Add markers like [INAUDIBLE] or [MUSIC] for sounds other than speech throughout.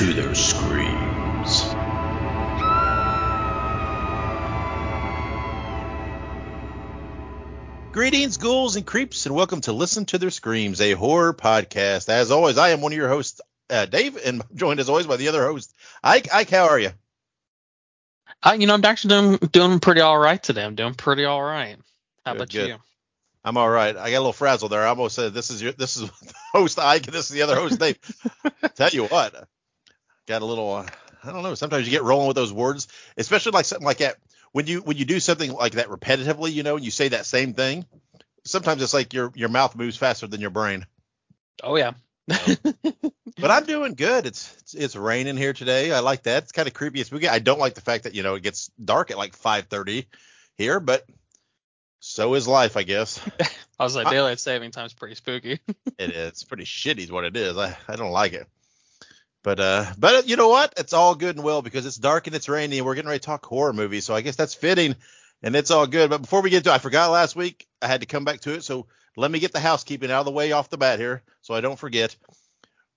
to their screams. Greetings, ghouls and creeps, and welcome to Listen to Their Screams, a horror podcast. As always, I am one of your hosts, uh, Dave, and joined as always by the other host, Ike. Ike, how are you? Uh, you know, I'm actually doing doing pretty all right today. I'm doing pretty all right. How Good, about good. you? I'm all right. I got a little frazzled there. I almost said this is your this is [LAUGHS] the host Ike, and this is the other host Dave. [LAUGHS] Tell you what, got a little. Uh, I don't know. Sometimes you get rolling with those words, especially like something like that. When you when you do something like that repetitively, you know, and you say that same thing. Sometimes it's like your your mouth moves faster than your brain. Oh yeah. [LAUGHS] But I'm doing good. It's it's, it's raining here today. I like that. It's kind of creepy and spooky. I don't like the fact that you know it gets dark at like 5:30 here, but so is life, I guess. [LAUGHS] I was like, daylight saving time's pretty spooky. [LAUGHS] it is. It's pretty shitty is what it is. I, I don't like it. But uh but you know what? It's all good and well because it's dark and it's rainy and we're getting ready to talk horror movies. So I guess that's fitting and it's all good. But before we get to I forgot last week. I had to come back to it. So let me get the housekeeping out of the way off the bat here so I don't forget.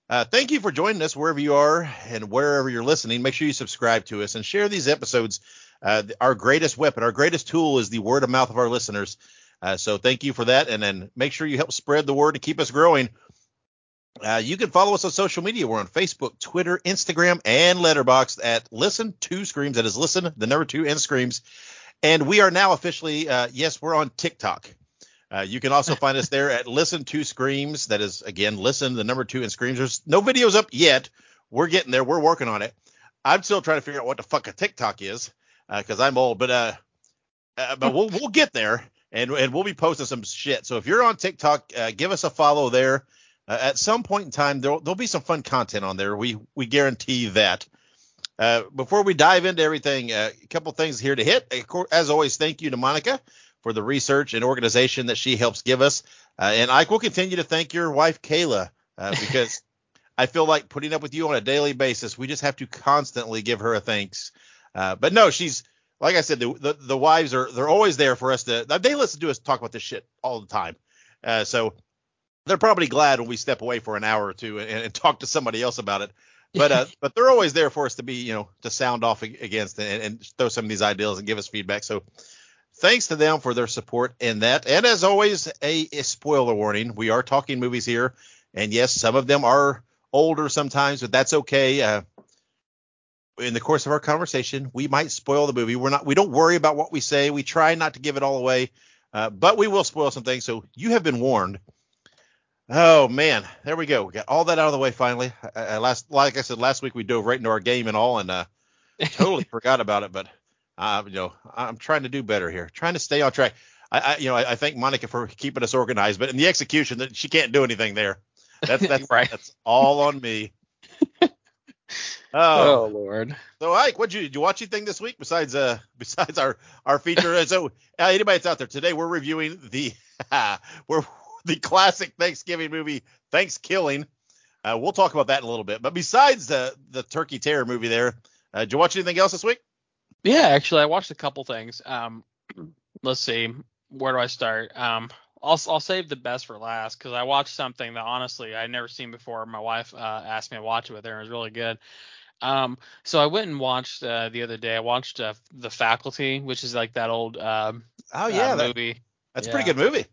Uh, thank you for joining us wherever you are and wherever you're listening. Make sure you subscribe to us and share these episodes. Uh, our greatest weapon, our greatest tool is the word of mouth of our listeners. Uh, so thank you for that. And then make sure you help spread the word to keep us growing. Uh, you can follow us on social media. We're on Facebook, Twitter, Instagram, and Letterboxd at Listen to Screams. That is Listen, the number two, and Screams. And we are now officially, uh, yes, we're on TikTok. Uh, you can also find us there at Listen to Screams. That is, again, Listen, the number two, and Screams. There's no videos up yet. We're getting there. We're working on it. I'm still trying to figure out what the fuck a TikTok is because I'm old, but uh, uh, but we'll we'll get there and and we'll be posting some shit. So if you're on TikTok, uh, give us a follow there. Uh, at some point in time, there'll there'll be some fun content on there. We we guarantee that. Uh, before we dive into everything, uh, a couple things here to hit. As always, thank you to Monica for the research and organization that she helps give us. Uh, and Ike will continue to thank your wife Kayla uh, [LAUGHS] because I feel like putting up with you on a daily basis. We just have to constantly give her a thanks. Uh, but no, she's like I said, the, the the wives are they're always there for us to. They listen to us talk about this shit all the time. Uh, so they're probably glad when we step away for an hour or two and, and talk to somebody else about it. [LAUGHS] But uh, but they're always there for us to be you know to sound off against and, and throw some of these ideas and give us feedback. So thanks to them for their support in that. And as always, a, a spoiler warning: we are talking movies here, and yes, some of them are older sometimes, but that's okay. Uh, in the course of our conversation, we might spoil the movie. We're not. We don't worry about what we say. We try not to give it all away, uh, but we will spoil some things. So you have been warned. Oh man, there we go. We got all that out of the way finally. I, I last, like I said last week, we dove right into our game and all, and uh, totally [LAUGHS] forgot about it. But uh, you know, I'm trying to do better here, trying to stay on track. I, I you know, I, I thank Monica for keeping us organized, but in the execution, that she can't do anything there. That's [LAUGHS] that's Right. That's all on me. [LAUGHS] Oh, lord. so Ike, what you did you watch anything this week besides uh besides our our feature? So uh, anybody that's out there today, we're reviewing the we're [LAUGHS] the classic Thanksgiving movie ThanksKilling. Uh, we'll talk about that in a little bit. But besides the the Turkey Terror movie, there, uh, did you watch anything else this week? Yeah, actually, I watched a couple things. Um, [CLEARS THROAT] let's see, where do I start? Um, I'll I'll save the best for last because I watched something that honestly I'd never seen before. My wife uh, asked me to watch it with her, and it was really good. Um, so I went and watched uh, the other day. I watched uh, The Faculty, which is like that old um, Oh uh, yeah, that, movie. that's a pretty good movie.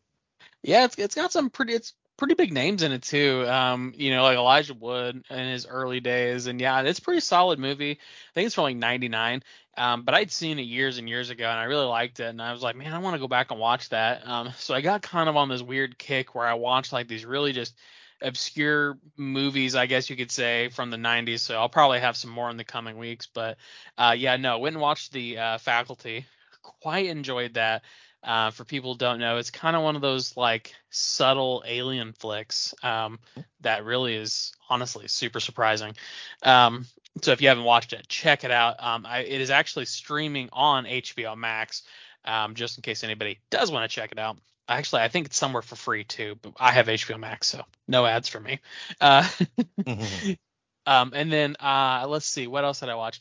Yeah, it's it's got some pretty it's pretty big names in it too. Um, you know, like Elijah Wood in his early days, and yeah, it's pretty solid movie. I think it's from like '99. Um, but I'd seen it years and years ago, and I really liked it, and I was like, man, I want to go back and watch that. Um, [LAUGHS] so I got kind of on this weird kick where I watched like these really just obscure movies, I guess you could say, from the 90s. So I'll probably have some more in the coming weeks. But uh, yeah, no, went and watched the uh, Faculty. Quite enjoyed that. Uh, for people who don't know, it's kind of one of those like subtle alien flicks um, that really is honestly super surprising. Um, so if you haven't watched it, check it out. Um, I, it is actually streaming on HBO Max, um, just in case anybody does want to check it out. Actually, I think it's somewhere for free too, but I have HBO Max, so no ads for me. Uh, [LAUGHS] [LAUGHS] um, and then uh, let's see, what else did I watch?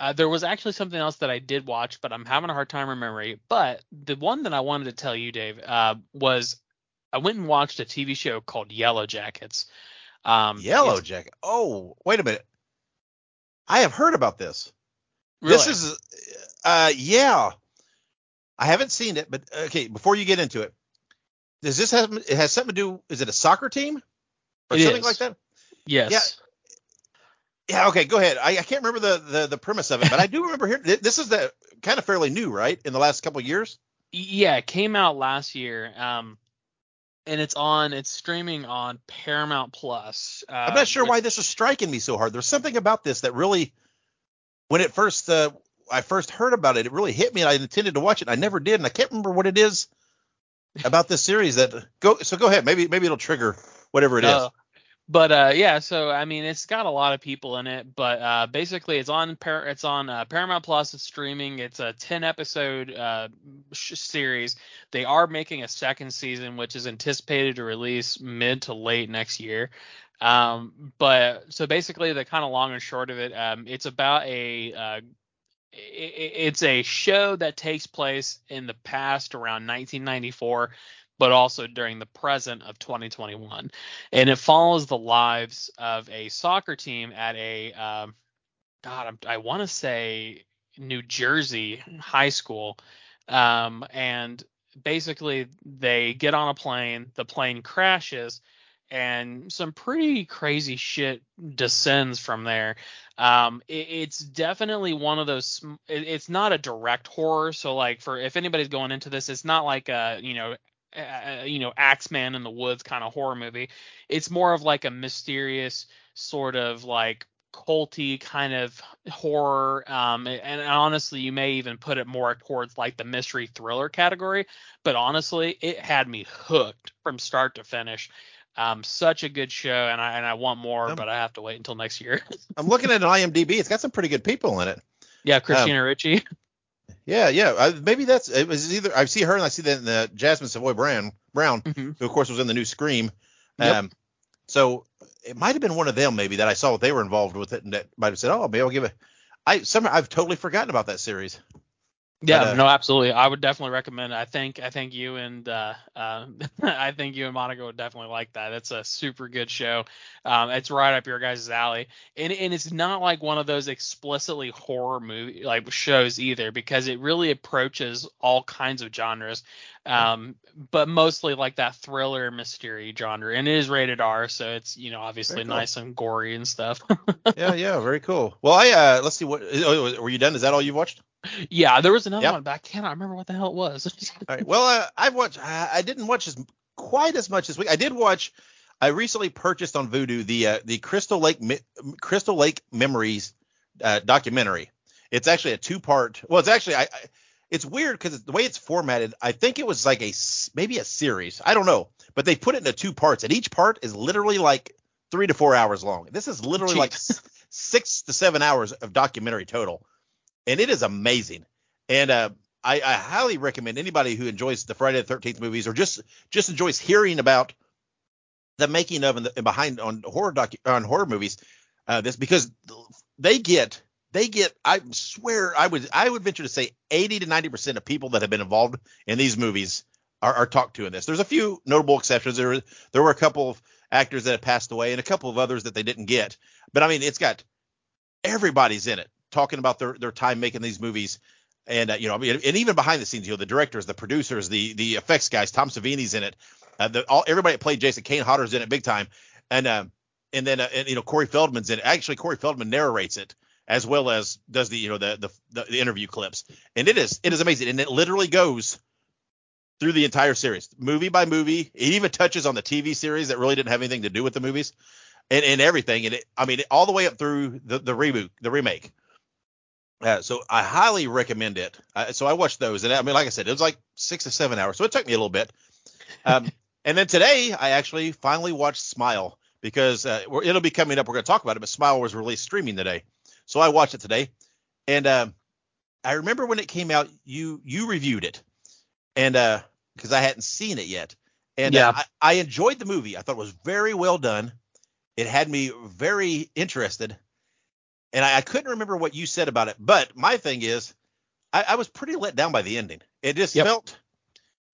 Uh, there was actually something else that I did watch, but I'm having a hard time remembering. it. But the one that I wanted to tell you, Dave, uh, was I went and watched a TV show called Yellow Jackets. Um, Yellow Jacket. Oh, wait a minute. I have heard about this. Really? This is, uh, yeah. I haven't seen it, but okay. Before you get into it, does this have it has something to do? Is it a soccer team or It something is. like that? yes. Yeah. Yeah, okay. Go ahead. I, I can't remember the, the the premise of it, but I do [LAUGHS] remember here. this is the kind of fairly new, right? In the last couple of years. Yeah, it came out last year. Um, and it's on. It's streaming on Paramount Plus. Uh, I'm not sure which- why this is striking me so hard. There's something about this that really, when it first uh, I first heard about it, it really hit me, and I intended to watch it. And I never did, and I can't remember what it is about this series that go. So go ahead. Maybe maybe it'll trigger whatever it is. But uh, yeah, so I mean, it's got a lot of people in it, but uh, basically, it's on it's on uh, Paramount Plus. It's streaming. It's a 10 episode uh, sh- series. They are making a second season, which is anticipated to release mid to late next year. Um, but so basically, the kind of long and short of it, um, it's about a uh, it's a show that takes place in the past around 1994 but also during the present of 2021 and it follows the lives of a soccer team at a um, god I'm, i want to say new jersey high school. Um, and basically they get on a plane the plane crashes and some pretty crazy shit descends from there. Um it, it's definitely one of those it, it's not a direct horror. So like for if anybody's going into this it's not like a you know uh, you know axeman in the woods kind of horror movie it's more of like a mysterious sort of like culty kind of horror um and, and honestly you may even put it more towards like the mystery thriller category but honestly it had me hooked from start to finish um such a good show and i and i want more Um, but i have to wait until next year I'm looking at an IMDb. It's got some pretty good people in it. yeah christina ricci Yeah, yeah. I, maybe that's it was either I see her and I see that in the Jasmine Savoy Brown Brown, Mhm. who of course was in the new Scream. Yep. Um, so it might have been one of them maybe that I saw that they were involved with it and that might have said, oh, maybe I'll give it. I somehow I've totally forgotten about that series. Yeah, But, uh, no, absolutely. I would definitely recommend it. I think I think you and uh, uh, [LAUGHS] I think you and Monica would definitely like that. It's a super good show. Um, it's right up your guys' alley, and and it's not like one of those explicitly horror movie like shows either, because it really approaches all kinds of genres, um, but mostly like that thriller mystery genre, and it is rated R, so it's you know obviously cool. nice and gory and stuff. [LAUGHS] yeah, yeah, very cool. Well, I uh, let's see what. Oh, were you done? Is that all you've watched? yeah, there was another Yep. one, but I cannot remember what the hell it was. [LAUGHS] All right. Well, uh, I've watched. I, didn't watch as quite as much this week. I did watch. I recently purchased on Vudu the uh, the Crystal Lake Crystal Lake Memories uh, documentary. It's actually a two part. Well, it's actually I. I it's weird because the way it's formatted. I think it was like a maybe a series. I don't know, but they put it into two parts, and each part is literally like three to four hours long. This is literally like Jeez. s- six to seven hours of documentary total, and it is amazing. And uh, I, I highly recommend anybody who enjoys the Friday the Thirteenth movies or just just enjoys hearing about the making of and, the, and behind on horror docu- on horror movies. Uh, this because they get they get I swear I would I would venture to say 80 to 90 percent of people that have been involved in these movies are, are talked to in this. There's a few notable exceptions. There there were a couple of actors that have passed away and a couple of others that they didn't get. But I mean it's got everybody's in it talking about their their time making these movies and uh, you know, I mean, and even behind the scenes, you know, the directors, the producers, the the effects guys, Tom Savini's in it, uh, the, all everybody that played Jason Kane Hodder's in it big time, and um, and then uh, and, you know Corey Feldman's in it. Actually, Corey Feldman narrates it as well as does the you know the the, the, interview clips, and it is it is amazing, and it literally goes through the entire series, movie by movie. It even touches on the TV series that really didn't have anything to do with the movies, and, and everything, and it, I mean, all the way up through the the reboot, the remake. Uh, so I highly recommend it. Uh, so I watched those, and I mean, like I said, it was like six to seven hours, so it took me a little bit. Um, [LAUGHS] and then today, I actually finally watched Smile because uh, it'll be coming up. We're going to talk about it, but Smile was released streaming today, so I watched it today. And um, I remember when it came out, you you reviewed it, and because I hadn't seen it yet, and Yeah. uh, I, I enjoyed the movie. I thought it was very well done. It had me very interested and I, I couldn't remember what you said about it. But my thing is, I, I was pretty let down by the ending. It just Yep. felt,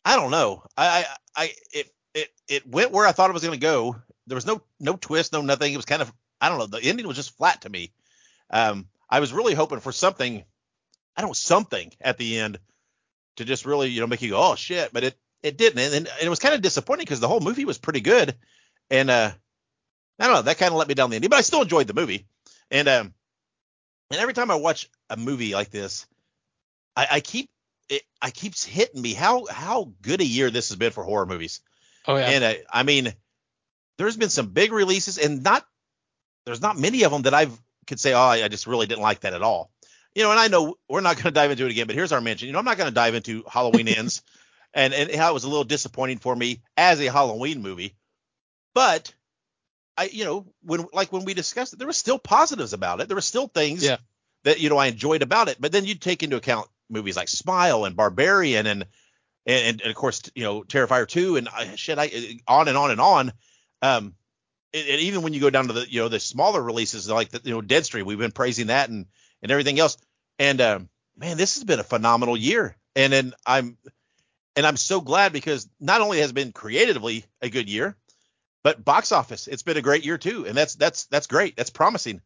I don't know, I, I, I it, it, it went where I thought it was going to go. There was no, no twist, no nothing. It was kind of, I don't know, the ending was just flat to me. Um, I was really hoping for something, I don't know, something at the end to just really, you know, make you go, oh shit, but it it didn't, and, and it was kind of disappointing because the whole movie was pretty good, and uh, I don't know, that kind of let me down the ending, but I still enjoyed the movie, and um, and every time I watch a movie like this, I, I keep it, I keeps hitting me how how good a year this has been for horror movies. Oh yeah. And uh, I mean, there's been some big releases, and not there's not many of them that I've could say, oh, I just really didn't like that at all. You know, and I know we're not going to dive into it again, but here's our mention. You know, I'm not going to dive into Halloween [LAUGHS] Ends, and and how it was a little disappointing for me as a Halloween movie, but I, you know, when like when we discussed it, there were still positives about it. There were still things Yeah. that you know I enjoyed about it. But then you take into account movies like Smile and Barbarian and and, and of course you know Terrifier 2 and I, shit I on and on and on. Um, and, even when you go down to the you know the smaller releases like the you know Deadstream, we've been praising that and and everything else. And um, man, this has been a phenomenal year. And then I'm and I'm so glad because not only has been creatively a good year, but box office it's been a great year too. And that's that's that's great. That's promising.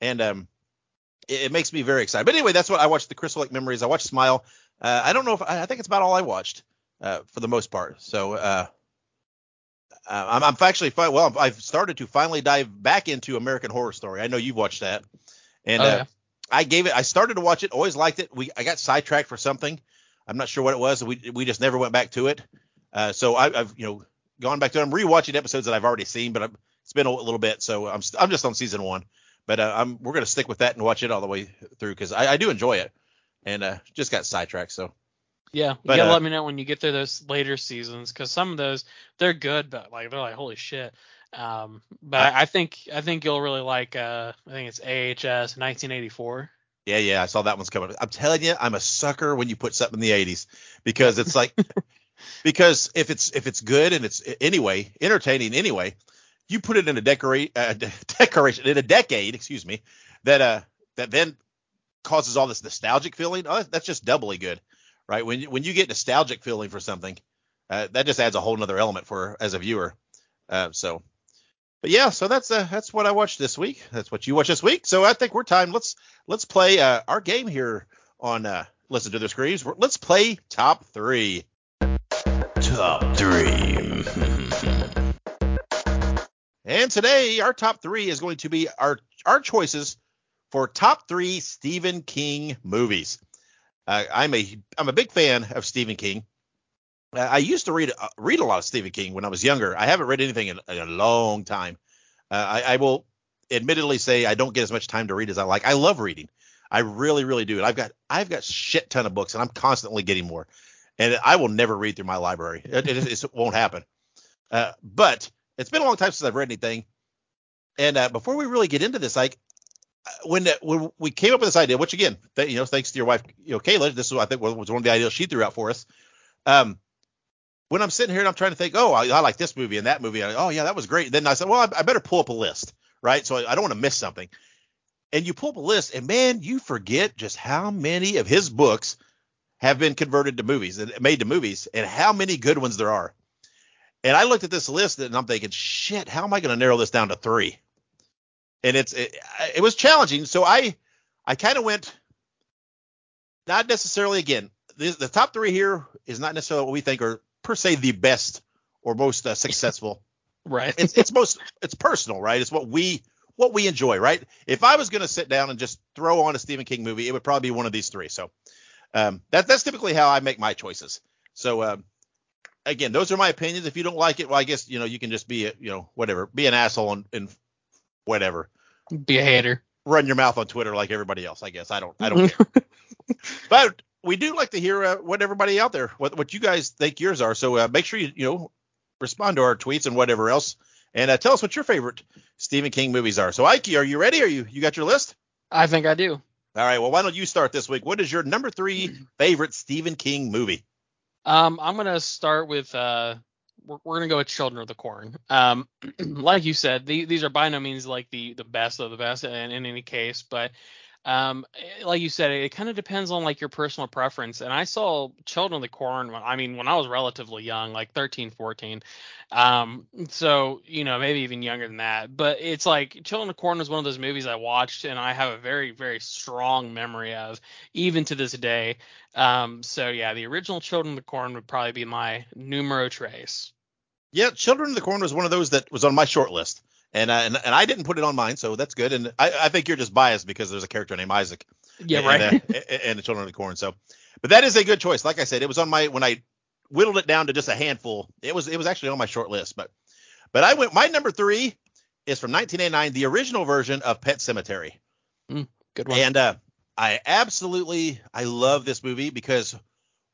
And um, it, it makes me very excited. But anyway, that's what I watched. The Crystal Lake Memories. I watched Smile. Uh, I don't know if I, I think it's about all I watched uh, for the most part. So uh, uh, I'm, I'm actually fine. Well, I've started to finally dive back into American Horror Story. I know you've watched that, and Oh, uh. I gave it. I started to watch it. Always liked it. We I got sidetracked for something. I'm not sure what it was. We we just never went back to it. Uh, so I, I've you know gone back to it. I'm rewatching episodes that I've already seen, but I'm, it's been a little bit. So I'm st- I'm just on season one. But uh, I'm we're gonna stick with that and watch it all the way through because I, I do enjoy it. And uh, just got sidetracked. So Yeah, you gotta uh, let me know when you get through those later seasons because some of those they're good, but like they're like holy shit. Um, but I, I think I think you'll really like uh I think it's AHS 1984. Yeah, yeah, I saw that one's coming. I'm telling you, I'm a sucker when you put something in the 80s because it's like [LAUGHS] because if it's if it's good and it's anyway entertaining anyway, you put it in a decorate uh, de- [LAUGHS] decoration in a decade, excuse me, that uh that then causes all this nostalgic feeling. Oh, that's just doubly good, right? When you, when you get nostalgic feeling for something, uh, that just adds a whole nother element for as a viewer. Uh, so, but yeah, so that's uh, that's what I watched this week. That's what you watched this week. So I think we're time. Let's let's play uh, our game here on uh, Listen to the Screams. Let's play top three. Top three. [LAUGHS] And today our top three is going to be our our choices for top three Stephen King movies. Uh, I'm a I'm a big fan of Stephen King. Uh, I used to read uh, read a lot of Stephen King when I was younger. I haven't read anything in, in a long time. Uh, I, I will admittedly say I don't get as much time to read as I like. I love reading. I really really do. And I've got I've got shit ton of books and I'm constantly getting more. And I will never read through my library. It, it, it won't happen. Uh, but it's been a long time since I've read anything. And uh, before we really get into this, like when when we came up with this idea, which again, you know, thanks to your wife, you know, Kayla, this was I think was one of the ideas she threw out for us. Um, when I'm sitting here and I'm trying to think, oh, I, I like this movie and that movie. And, oh yeah, that was great. Then I said, well, I, I better pull up a list, right? So I, I don't want to miss something. And you pull up a list, and man, you forget just how many of his books have been converted to movies and made to movies, and how many good ones there are. And I looked at this list and I'm thinking, shit, how am I going to narrow this down to three? And it's it, it was challenging. So I I kind of went not necessarily again. The, the top three here is not necessarily what we think are per se the best or most uh, successful. [LAUGHS] Right. it's it's most it's personal, right? It's what we what we enjoy, right? If I was going to sit down and just throw on a Stephen King movie, it would probably be one of these three. So um, that that's typically how I make my choices. So um, again, those are my opinions. If you don't like it, well, I guess you know you can just be a, you know whatever, be an asshole and, and whatever, Be a hater. run your mouth on Twitter like everybody else. I guess I don't I don't care. [LAUGHS] But we do like to hear uh, what everybody out there, what what you guys think yours are. So uh, make sure you you know respond to our tweets and whatever else, and uh, tell us what your favorite Stephen King movies are. So Ike, are you ready? Are you you got your list? I think I do. All right. Well, why don't you start this week? What is your number three [CLEARS THROAT] favorite Stephen King movie? Um, I'm gonna start with uh, we're, we're gonna go with Children of the Corn. Um, [CLEARS THROAT] like you said, the, these are by no means like the the best of the best in, in any case, but Um, eh, like you said, it, it kind of depends on like your personal preference. And I saw Children of the Corn. when- I mean, when I was relatively young, like 13, 14. Um, so you know, maybe even younger than that. But it's like Children of the Corn was one of those movies I watched, and I have a very, very strong memory of, even to this day. Um, so yeah, the original Children of the Corn would probably be my numero tres. Yeah, Children of the Corn was one of those that was on my short list, and uh, and, and I didn't put it on mine, so that's good. And I, I think you're just biased because there's a character named Isaac. Yeah, and, right. uh, and, and the Children of the Corn. So, but that is a good choice. Like I said, it was on my when I whittled it down to just a handful. It was it was actually on my short list, but but I went my number three is from 1989, the original version of Pet Sematary. Good one. And uh, I absolutely I love this movie because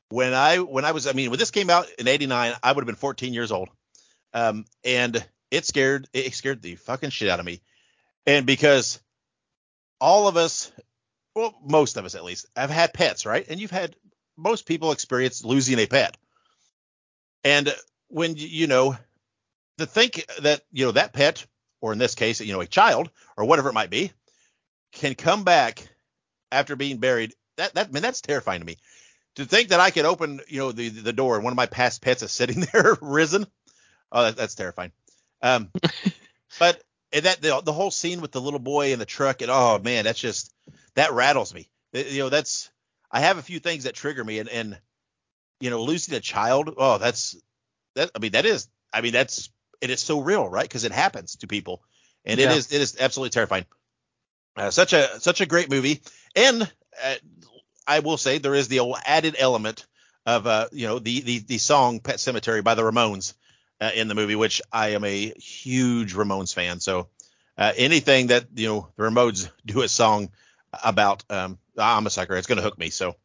when I when I was I mean when this came out in '89 I would have been 14 years old, um, and it scared it scared the fucking shit out of me, and because all of us, well most of us at least, have had pets, right? And you've had most people experience losing a pet, and when you know to think that you know that pet or in this case you know a child or whatever it might be can come back after being buried. That that man, that's terrifying to me. To think that I could open, you know, the the door and one of my past pets is sitting [LAUGHS] there risen. Oh, that, that's terrifying. Um, [LAUGHS] but that the, the whole scene with the little boy in the truck and oh man, that's just that rattles me. You know, that's I have a few things that trigger me and and you know, losing a child. Oh, that's that. I mean, that is. I mean, that's it is so real, right? Because it happens to people, and Yeah. it is it is absolutely terrifying. Uh, such a such a great movie, and uh, I will say there is the old added element of uh you know the the the song Pet Sematary by the Ramones uh, in the movie, which I am a huge Ramones fan. So uh, anything that you know the Ramones [LAUGHS] do a song about, um, I'm a sucker. It's gonna hook me. So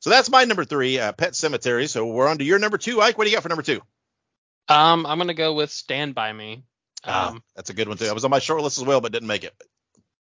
so that's my number three, uh, Pet Sematary. So we're on to your number two, Ike. What do you got for number two? Um, I'm gonna go with Stand by Me. Ah, Um, that's a good one too. I was on my short list as well, but didn't make it.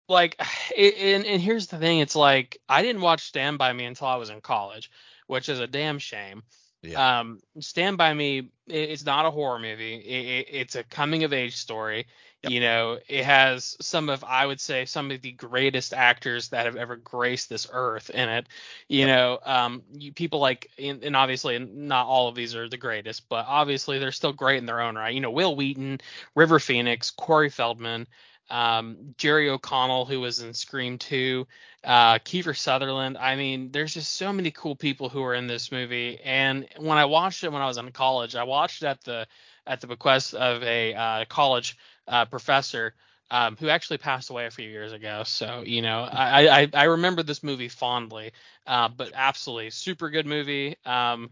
like, [SIGHS] and and here's the thing, it's like I didn't watch Stand by Me until I was in college, which is a damn shame. Yeah. Um, Stand by Me, it, it's not a horror movie. It, it, it's a coming of age story. Yep. You know, it has some of, I would say, some of the greatest actors that have ever graced this earth in it. You know, um, you, people like, and, and obviously not all of these are the greatest, but obviously they're still great in their own right. You know, Wil Wheaton, River Phoenix, Corey Feldman, um, Jerry O'Connell, who was in Scream 2, uh, Kiefer Sutherland. I mean, there's just so many cool people who are in this movie. And when I watched it when I was in college, I watched it at the at the bequest of a uh, college uh, professor um, who actually passed away a few years ago. So you know, I I, I remember this movie fondly. Uh, but absolutely, super good movie. Um,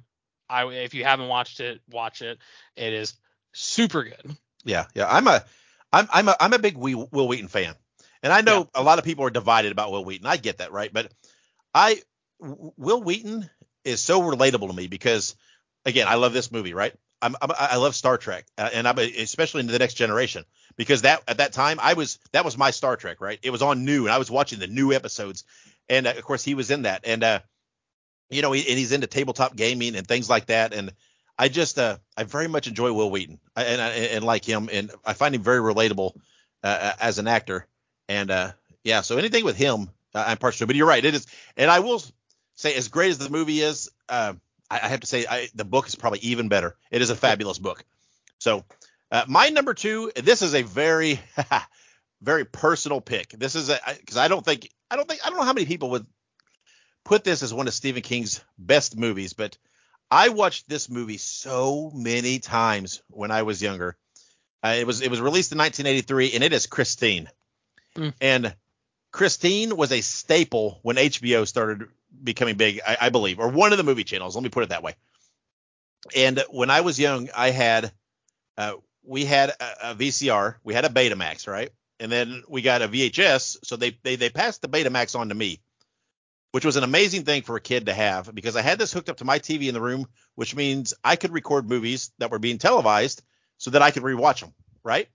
I if you haven't watched it, watch it. It is super good. Yeah, yeah. I'm a, I'm, I'm a, I'm a big Wil Wheaton fan, and I know a lot of people are divided about Wil Wheaton. I get that, right? But I Wil Wheaton is so relatable to me because, again, I love this movie, right? I'm, I'm I love Star Trek, uh, and I'm a, especially into the Next Generation because that at that time I was that was my Star Trek, right? It was on new, and I was watching the new episodes, and uh, of course he was in that, and uh, you know, he, and he's into tabletop gaming and things like that, and I just uh I very much enjoy Wil Wheaton. I, and I and like him and I find him very relatable uh, as an actor. And uh yeah so anything with him uh, I'm partial but you're right it is and I will say as great as the movie is uh, I, I have to say I, the book is probably even better. It is a fabulous book. So uh, my number two this is a very [LAUGHS] very personal pick. This is because I don't think I don't think I don't know how many people would put this as one of Stephen King's best movies but I watched this movie so many times when I was younger. Uh, it was it was released in 1983, and it is Christine. Mm. And Christine was a staple when HBO started becoming big, I, I believe, or one of the movie channels. Let me put it that way. And when I was young, I had uh, we had a, a VCR, we had a Betamax, right? And then we got a VHS. So they they they passed the Betamax on to me which was an amazing thing for a kid to have because I had this hooked up to my TV in the room, which means I could record movies that were being televised so that I could rewatch them, right?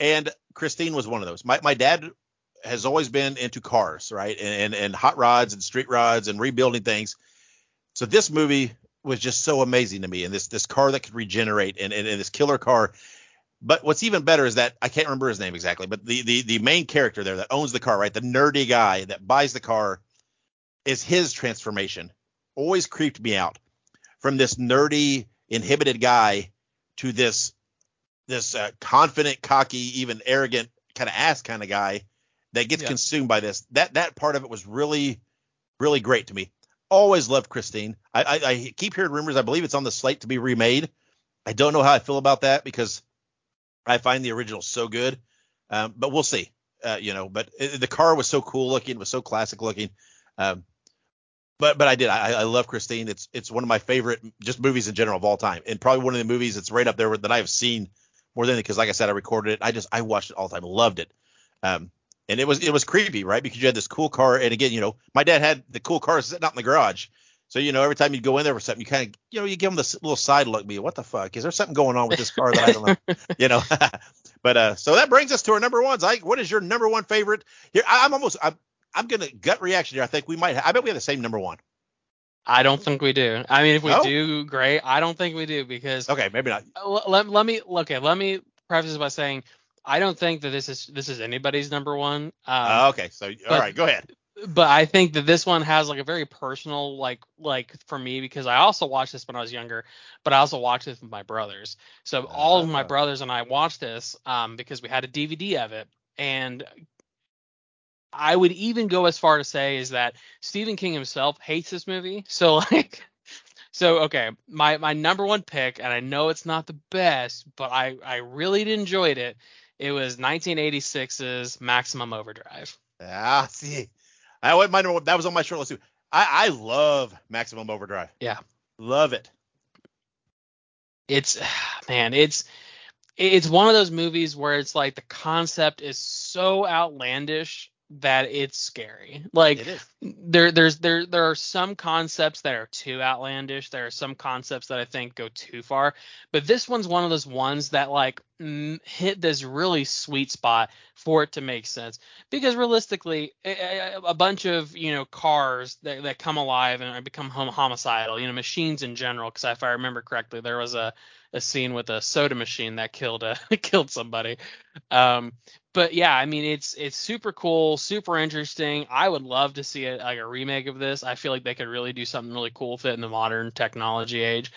And Christine was one of those. My my dad has always been into cars, right? And and, and hot rods and street rods and rebuilding things. So this movie was just so amazing to me and this this car that could regenerate and, and, and this killer car But what's even better is that I can't remember his name exactly, but the the the main character there that owns the car, right? The nerdy guy that buys the car is his transformation. Always creeped me out. From this nerdy, inhibited guy to this this uh, confident, cocky, even arrogant kind of ass kind of guy that gets Yeah. consumed by this. That that part of it was really really great to me. Always loved Christine. I, I, I keep hearing rumors. I believe it's on the slate to be remade. I don't know how I feel about that because I find the original so good. Um, but we'll see. Uh, you know, but it, the car was so cool looking. It was so classic looking. Um, but but I did. I, I love Christine. It's it's one of my favorite just movies in general of all time, and probably one of the movies that's right up there that I have seen more than because like I said, I recorded it. I just I watched it all the time. Loved it. Um, and it was it was creepy, right? Because you had this cool car, and again, you know, my dad had the cool car sitting out in the garage. So you know, every time you'd go in there for something, you kind of you know you give them this little side look, be what the fuck? Is there something going on with this car that I don't know? [LAUGHS] you know. [LAUGHS] but uh, so that brings us to our number ones. Ike, what is your number one favorite? Here, I, I'm almost I'm I'm gonna gut reaction here. I think we might. I bet we have the same number one. I don't think we do. I mean, if we No? do, great. I don't think we do because Okay, maybe not. Uh, let, let me okay let me preface this by saying i don't think that this is this is anybody's number one um, Uh, okay, so all but- right, go ahead. but i think that this one has like a very personal like like for me because i also watched this when i was younger but i also watched this with my brothers so all of my Ah. brothers and i watched this um because we had a dvd of it and i would even go as far to say is that stephen king himself hates this movie [LAUGHS] so like so okay, my my number one pick, and I know it's not the best, but I I really enjoyed it. It was 1986's Maximum Overdrive. Ah, see, I went my number. That was on my short list too. I I love Maximum Overdrive. Yeah. love it. It's [SIGHS] man, it's it's one of those movies where it's like the concept is so outlandish that it's scary. Like It there there's there there are some concepts that are too outlandish. There are some concepts that i think go too far. But this one's one of those ones that like hit this really sweet spot for it to make sense because realistically a, bunch of you know cars that, that come alive and become hom- homicidal you know machines in general because if i remember correctly there was a a scene with a soda machine that killed a [LAUGHS] killed somebody um but yeah, I mean it's it's super cool, super interesting. I would love to see a, like a remake of this. I feel like they could really do something really cool with it in the modern technology age.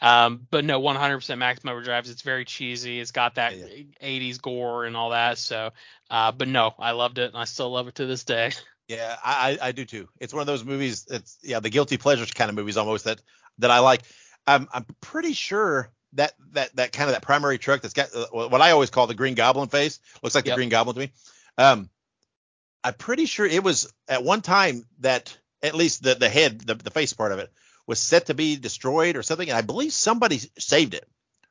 Um, but no, 100% Maximum Overdrive. It's very cheesy. It's got that Yeah. 80s gore and all that. So, uh, but no, I loved it and I still love it to this day. [LAUGHS] Yeah, I, I I do too. It's one of those movies. It's yeah, the guilty pleasures kind of movies almost that that I like. I'm I'm pretty sure that that that kind of that primary truck that's got uh, what I always call the Green Goblin face looks like the Yep. Green Goblin to me. Um, I'm pretty sure it was at one time that at least the the head the the face part of it was set to be destroyed or something, and I believe somebody saved it.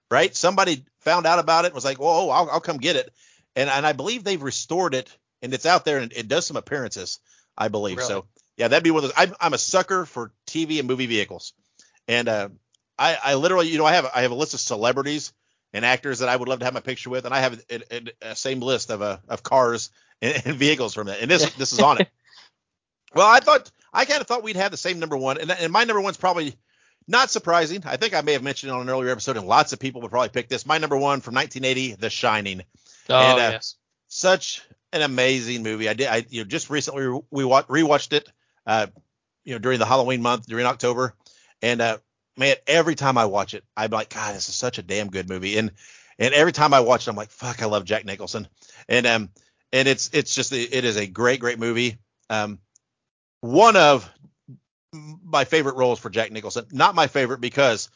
Right? Somebody found out about it and was like, "Whoa, I'll, I'll come get it," and and I believe they've restored it and it's out there and it does some appearances. I believe Really? so. Yeah, that'd be one of those. I'm, I'm a sucker for TV and movie vehicles, and uh, I, I literally, you know, I have I have a list of celebrities and actors that I would love to have my picture with, and I have a, a, a same list of uh, of cars and, and [LAUGHS] vehicles from that, and this this is on it. [LAUGHS] Well, I thought I kind of thought we'd have the same number one, and, and my number one's probably not surprising. I think I may have mentioned it on an earlier episode, and lots of people would probably pick this. My number one from 1980, The Shining Oh And, uh, yes. such an amazing movie. I did. I you know just recently we, we wa- rewatched it. Uh, you know during the Halloween month during October, and uh, man, every time I watch it, I'm like, God, this is such a damn good movie. And and every time I watch it, I'm like, fuck, I love Jack Nicholson. And um and it's it's just it is a great great movie. Um, one of my favorite roles for Jack Nicholson. Not my favorite because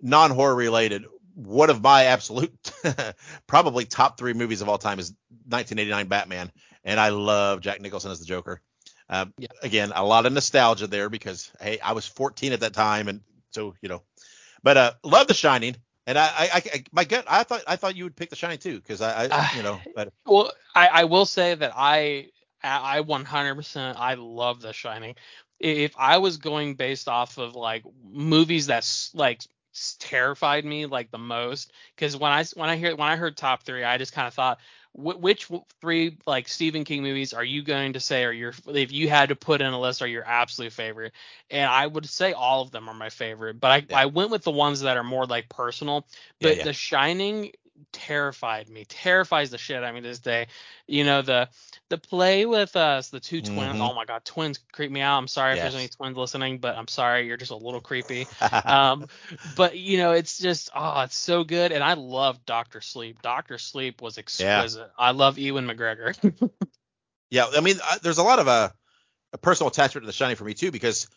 non horror related. One of my absolute [LAUGHS] probably top three movies of all time is 1989 Batman, and I love Jack Nicholson as the Joker. Uh, Yeah. Again, a lot of nostalgia there because hey, I was 14 at that time, and so you know, but uh, love The Shining. And I, I, I, my gut, I thought, I thought you would pick The Shining too, because I, I, you know, [SIGHS] but Well, I, I will say that I I 100% I love The Shining. If I was going based off of like movies that's like terrified me like the most, because when I when I hear when I heard top three, I just kind of thought, wh- which three like Stephen King movies are you going to say are your if you had to put in a list are your absolute favorite? And I would say all of them are my favorite, but I Yeah. I went with the ones that are more like personal. But yeah. The Shining terrified me, terrifies the shit out of me to this day. You know the the play with us, the 2 twins. Mhm. Oh my god, twins creep me out. I'm sorry if there's any twins listening, but I'm sorry, you're just a little creepy. [LAUGHS] um, but you know, it's just oh, it's so good, and I love Doctor Sleep. Doctor Sleep was exquisite. Yeah. I love Ewan McGregor. [LAUGHS] Yeah, I mean, I, there's a lot of uh, a personal attachment to The Shining for me too, because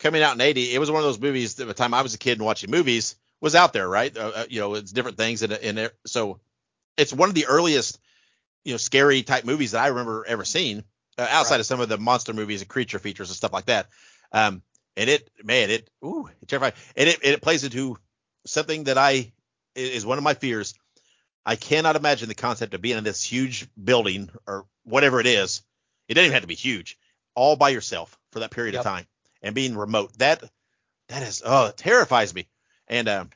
coming out in '80, it was one of those movies that by the time I was a kid and watching movies was out there, right? Uh, uh, you know, it's different things, and in it, so it's one of the earliest, you know, scary type movies that I remember ever seeing, uh, outside Right. of some of the monster movies and creature features and stuff like that. Um, and it, man, it, ooh, it terrified, and it, it plays into something that I is one of my fears. I cannot imagine the concept of being in this huge building or whatever it is. It doesn't even have to be huge, all by yourself for that period Yep. of time and being remote. That that is oh, it terrifies me. And um,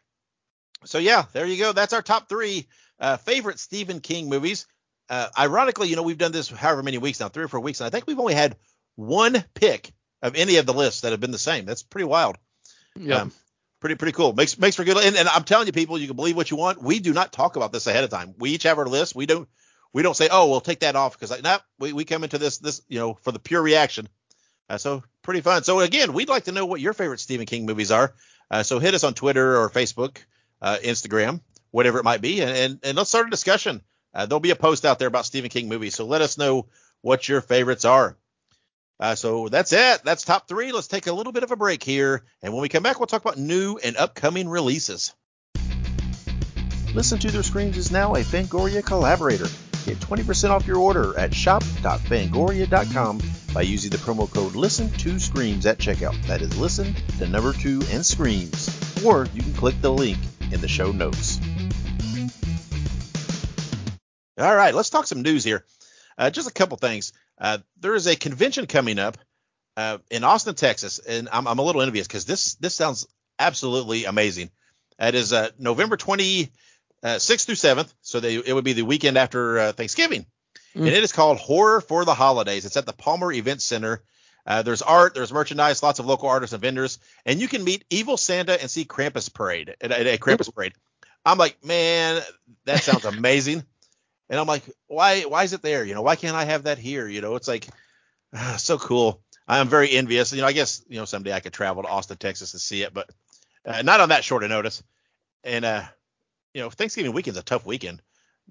so yeah, there you go. That's our top three uh, favorite Stephen King movies. Uh, ironically, you know, we've done this however many weeks now, three or four weeks, and I think we've only had one pick of any of the lists that have been the same. That's pretty wild. Yeah. Um, pretty pretty cool. Makes makes for good. And, and I'm telling you, people, you can believe what you want. We do not talk about this ahead of time. We each have our list. We don't we don't say, oh, we'll take that off because like, nah, we we come into this this you know for the pure reaction. Uh, so pretty fun. So again, we'd like to know what your favorite Stephen King movies are. Uh, so hit us on Twitter or Facebook, uh, Instagram, whatever it might be, and and, and let's start a discussion. Uh, there'll be a post out there about Stephen King movies. So let us know what your favorites are. Uh, so that's it. That's top three. Let's take a little bit of a break here. And when we come back, we'll talk about new and upcoming releases. Listen to Their Screams is now a Fangoria collaborator. Get 20% off your order at shop.fangoria.com by using the promo code listen to screams at checkout. That is listen, to number two, and screams. Or you can click the link in the show notes. All right, let's talk some news here. Uh, just a couple things. Uh, there is a convention coming up uh, in Austin, Texas, and I'm, I'm a little envious because this this sounds absolutely amazing. It is uh, November 26th through 7th, so they, it would be the weekend after uh, Thanksgiving, Mm. and it is called Horror for the Holidays. It's at the Palmer Event Center. Uh, there's art, there's merchandise, lots of local artists and vendors, and you can meet Evil Santa and see Krampus Parade at, at a Krampus Parade. I'm like, man, that sounds amazing. And I'm like, why why is it there? You know, why can't I have that here? You know, it's like [SIGHS] ah, so cool. I'm very envious. You know, I guess you know someday I could travel to Austin, Texas to see it, but uh, not on that short a notice. And uh, you know, Thanksgiving weekend's a tough weekend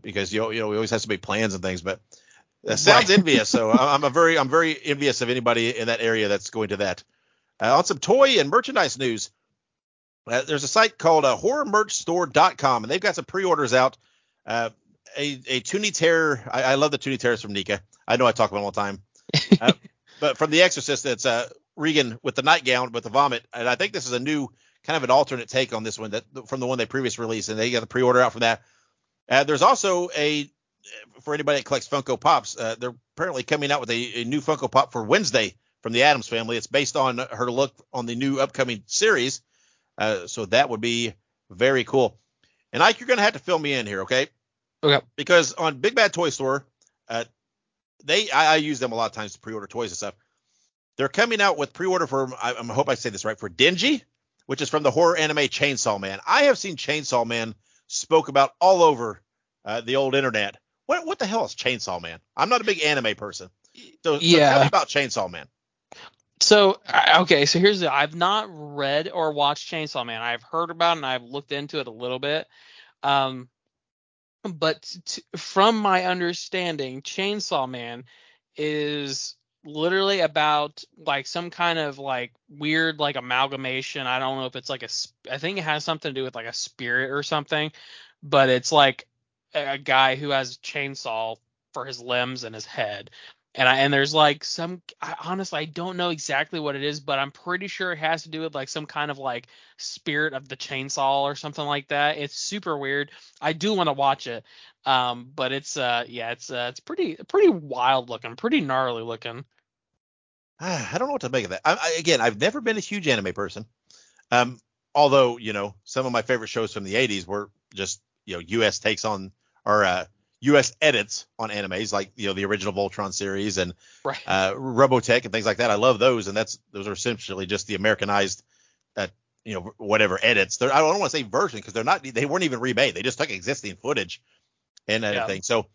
because you know, you know we always have so many plans and things. But that sounds Right. envious. So I'm a very I'm very envious of anybody in that area that's going to that. Uh, on some toy and merchandise news, uh, there's a site called uh, horrormerchstore.com, and they've got some pre-orders out. Uh, a a Toony Terror. I, I love the Toony Terrors from NECA. I know I talk about them all the time. Uh, [LAUGHS] but from The Exorcist, it's uh, Regan with the nightgown with the vomit, and I think this is a new kind of an alternate take on this one that from the one they previously released, and they got the pre-order out from that. Uh, there's also a for anybody that collects Funko Pops, uh, they're apparently coming out with a, a new Funko Pop for Wednesday from the Addams family. It's based on her look on the new upcoming series, uh, so that would be very cool. And Ike, you're gonna have to fill me in here, okay? Okay. Because on Big Bad Toy Store, uh, they I, I use them a lot of times to pre-order toys and stuff. They're coming out with pre-order for I, I hope I say this right for Denji, which is from the horror anime Chainsaw Man. I have seen Chainsaw Man spoke about all over uh, the old internet. What what the hell is Chainsaw Man? I'm not a big anime person. So, so Yeah. tell me about Chainsaw Man. So okay, so here's the I've not read or watched Chainsaw Man. I've heard about it and I've looked into it a little bit. Um but t- from my understanding, Chainsaw Man is literally about like some kind of like weird like amalgamation. I don't know if it's like a I think it has something to do with like a spirit or something, but it's like a a guy who has a chainsaw for his limbs and his head and I, and there's like some I, honestly I don't know exactly what it is, but I'm pretty sure it has to do with like some kind of like spirit of the chainsaw or something like that. It's super weird. I do want to watch it, um, but it's uh yeah it's uh, it's pretty pretty wild looking, pretty gnarly looking. [SIGHS] I don't know what to make of that. I, I, again, I've never been a huge anime person. Um, although you know some of my favorite shows from the 80s were just you know U.S. takes on or uh, U.S. edits on animes like you know the original Voltron series and Right. uh, Robotech and things like that. I love those, and that's those are essentially just the Americanized uh, you know whatever edits. They're, I don't want to say version because they're not they weren't even remade. They just took existing footage and everything. So,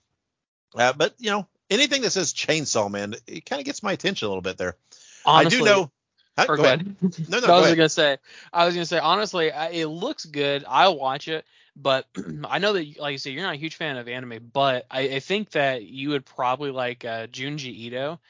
uh, but you know anything that says Chainsaw Man, it kind of gets my attention a little bit there. Honestly, I do know. Huh, or go go ahead. ahead. No, no, [LAUGHS] I was ahead. gonna say, I was gonna say, honestly, I, it looks good. I'll watch it, but [CLEARS THROAT] [CLEARS THROAT] I know that, like you said, you're not a huge fan of anime, but I, I think that you would probably like uh, Junji Ito.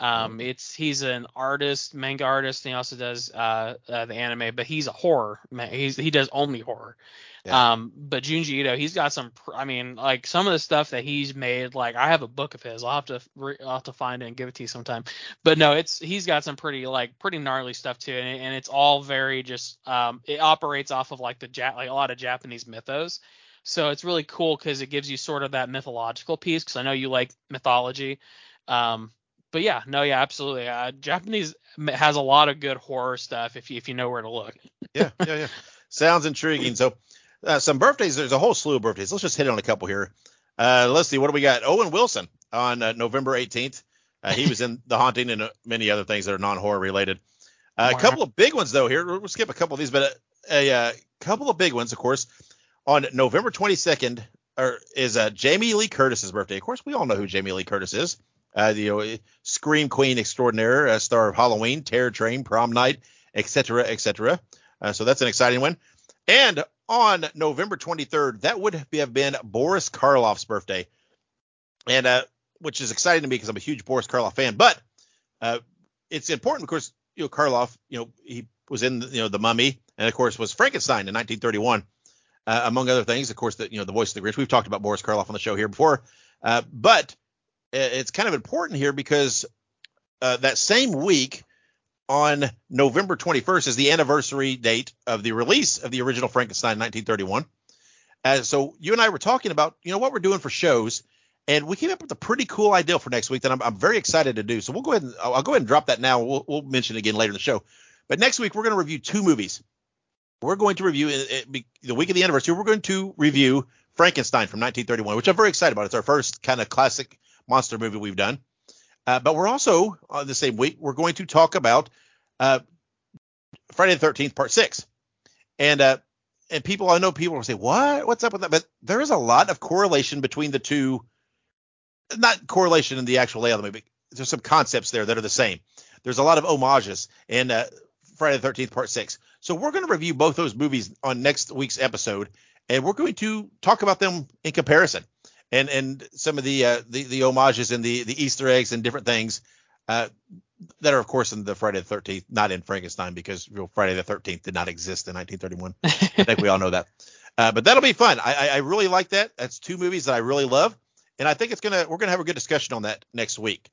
Um, Oh. it's he's an artist, manga artist, and he also does uh, uh the anime, but he's a horror. Man, he's he does only horror. Yeah. Um, but Junji Ito, he's got some. I mean, like some of the stuff that he's made. Like I have a book of his. I'll have to re- I'll have to find it and give it to you sometime. But no, it's he's got some pretty like pretty gnarly stuff too, and, and it's all very just. Um, it operates off of like the ja- like a lot of Japanese mythos. So it's really cool because it gives you sort of that mythological piece. Because I know you like mythology. Um, but yeah, no, yeah, absolutely. Uh, Japanese has a lot of good horror stuff if you if you know where to look. yeah, yeah, yeah. Sounds intriguing. So, uh, some birthdays. There's a whole slew of birthdays. Let's just hit on a couple here. Uh, let's see. What do we got? Owen Wilson on uh, November 18th. Uh, he was in [LAUGHS] The Haunting and uh, many other things that are non-horror related. Uh, a couple of big ones though. Here, we'll skip a couple of these, but a, a, uh couple of big ones, of course. On November 22nd, or is uh, Jamie Lee Curtis's birthday. Of course, we all know who Jamie Lee Curtis is. Uh, the you know, scream queen extraordinaire, uh, star of Halloween, Terror Train, Prom Night, etc., etc. Uh, so that's an exciting one. And on November 23rd, that would have been Boris Karloff's birthday, and uh, which is exciting to me because I'm a huge Boris Karloff fan. But uh, it's important, of course. You know, Karloff, you know, he was in you know the Mummy, and of course was Frankenstein in 1931, uh, among other things. Of course, that you know the voice of the Grinch. We've talked about Boris Karloff on the show here before, uh, but it's kind of important here because uh, that same week on November 21st is the anniversary date of the release of the original Frankenstein 1931. Uh, so you and I were talking about, you know, what we're doing for shows, and we came up with a pretty cool idea for next week that I'm, I'm very excited to do. So we'll go ahead and I'll, I'll go ahead and drop that now. We'll, we'll mention it again later in the show. But next week we're going to review two movies. We're going to review it, it, the week of the anniversary. We're going to review Frankenstein from 1931, which I'm very excited about. It's our first kind of classic monster movie we've done. Uh, but we're also on the same week we're going to talk about uh, Friday the 13th Part Six, and uh, and people I know people will say what what's up with that, but there is a lot of correlation between the two. Not correlation in the actual layout of the movie. There's some concepts there that are the same. There's a lot of homages in uh, Friday the 13th Part Six. So we're going to review both those movies on next week's episode, and we're going to talk about them in comparison and and some of the uh, the the homages and the the Easter eggs and different things uh, that are of course in the Friday the 13th, not in Frankenstein because real Friday the 13th did not exist in 1931. [LAUGHS] I think we all know that. Uh, but that'll be fun. I, I I really like that. That's two movies that I really love, and I think it's gonna we're gonna have a good discussion on that next week.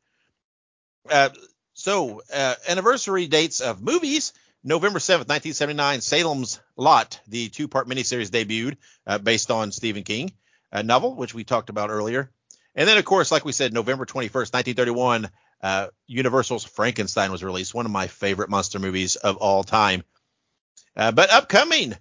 Uh, so uh, anniversary dates of movies. November 7th, 1979, Salem's Lot, the two-part miniseries debuted uh, based on Stephen King uh, novel, which we talked about earlier. And then, of course, like we said, November 21st, 1931, uh, Universal's Frankenstein was released, one of my favorite monster movies of all time. Uh, but upcoming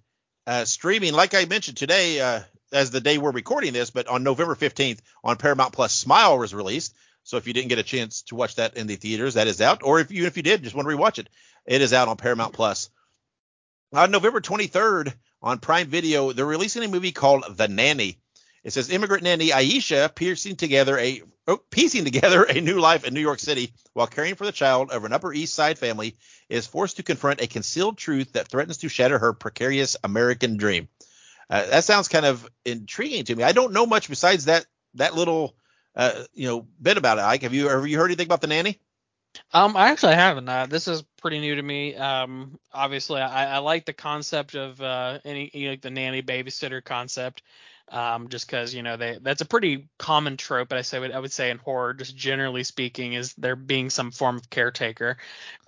uh, streaming, like I mentioned today, uh, as the day we're recording this, but on November 15th on Paramount Plus, Smile was released. So if you didn't get a chance to watch that in the theaters, that is out. Or if you if you did, just want to rewatch it, it is out on Paramount Plus. On November 23rd on Prime Video, they're releasing a movie called The Nanny. It says immigrant nanny Aisha piecing together a oh, piecing together a new life in New York City while caring for the child of an Upper East Side family is forced to confront a concealed truth that threatens to shatter her precarious American dream. Uh, that sounds kind of intriguing to me. I don't know much besides that that little uh, you know bit about it. Ike, have you have you heard anything about the nanny? Um, I actually haven't. Uh, this is pretty new to me. Um, obviously, I, I like the concept of uh, any you know, like the nanny babysitter concept. Um, just because you know they that's a pretty common trope, but I say I would say in horror, just generally speaking, is there being some form of caretaker.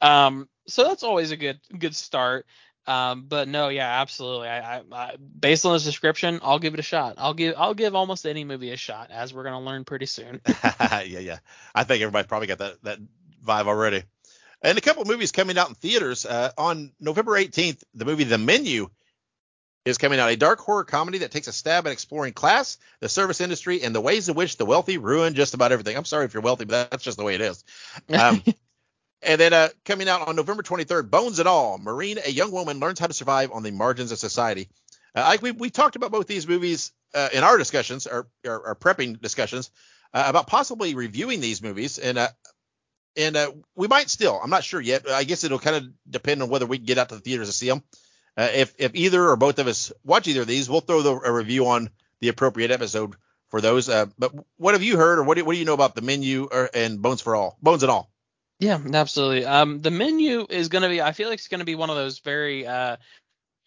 Um, so that's always a good good start. Um, but no, yeah, absolutely. I, I, I based on this description, I'll give it a shot. I'll give I'll give almost any movie a shot, as we're gonna learn pretty soon. [LAUGHS] yeah, yeah. I think everybody's probably got that that vibe already. And a couple of movies coming out in theaters. Uh, on November 18th, the movie The Menu is coming out, a dark horror comedy that takes a stab at exploring class, the service industry, and the ways in which the wealthy ruin just about everything. I'm sorry if you're wealthy, but that's just the way it is. Um, [LAUGHS] And then uh, coming out on November 23rd, Bones and All, Maren, a young woman learns how to survive on the margins of society. Uh, I, we, we talked about both these movies uh, in our discussions, our, our, our prepping discussions, uh, about possibly reviewing these movies. And uh, and uh, we might still. I'm not sure yet. I guess it'll kind of depend on whether we can get out to the theaters to see them. Uh, if if either or both of us watch either of these, we'll throw the, a review on the appropriate episode for those. Uh, but what have you heard, or what do, what do you know about the menu or, and Bones for All, Bones and All? Yeah, absolutely. Um, the menu is going to be. I feel like it's going to be one of those very. Uh,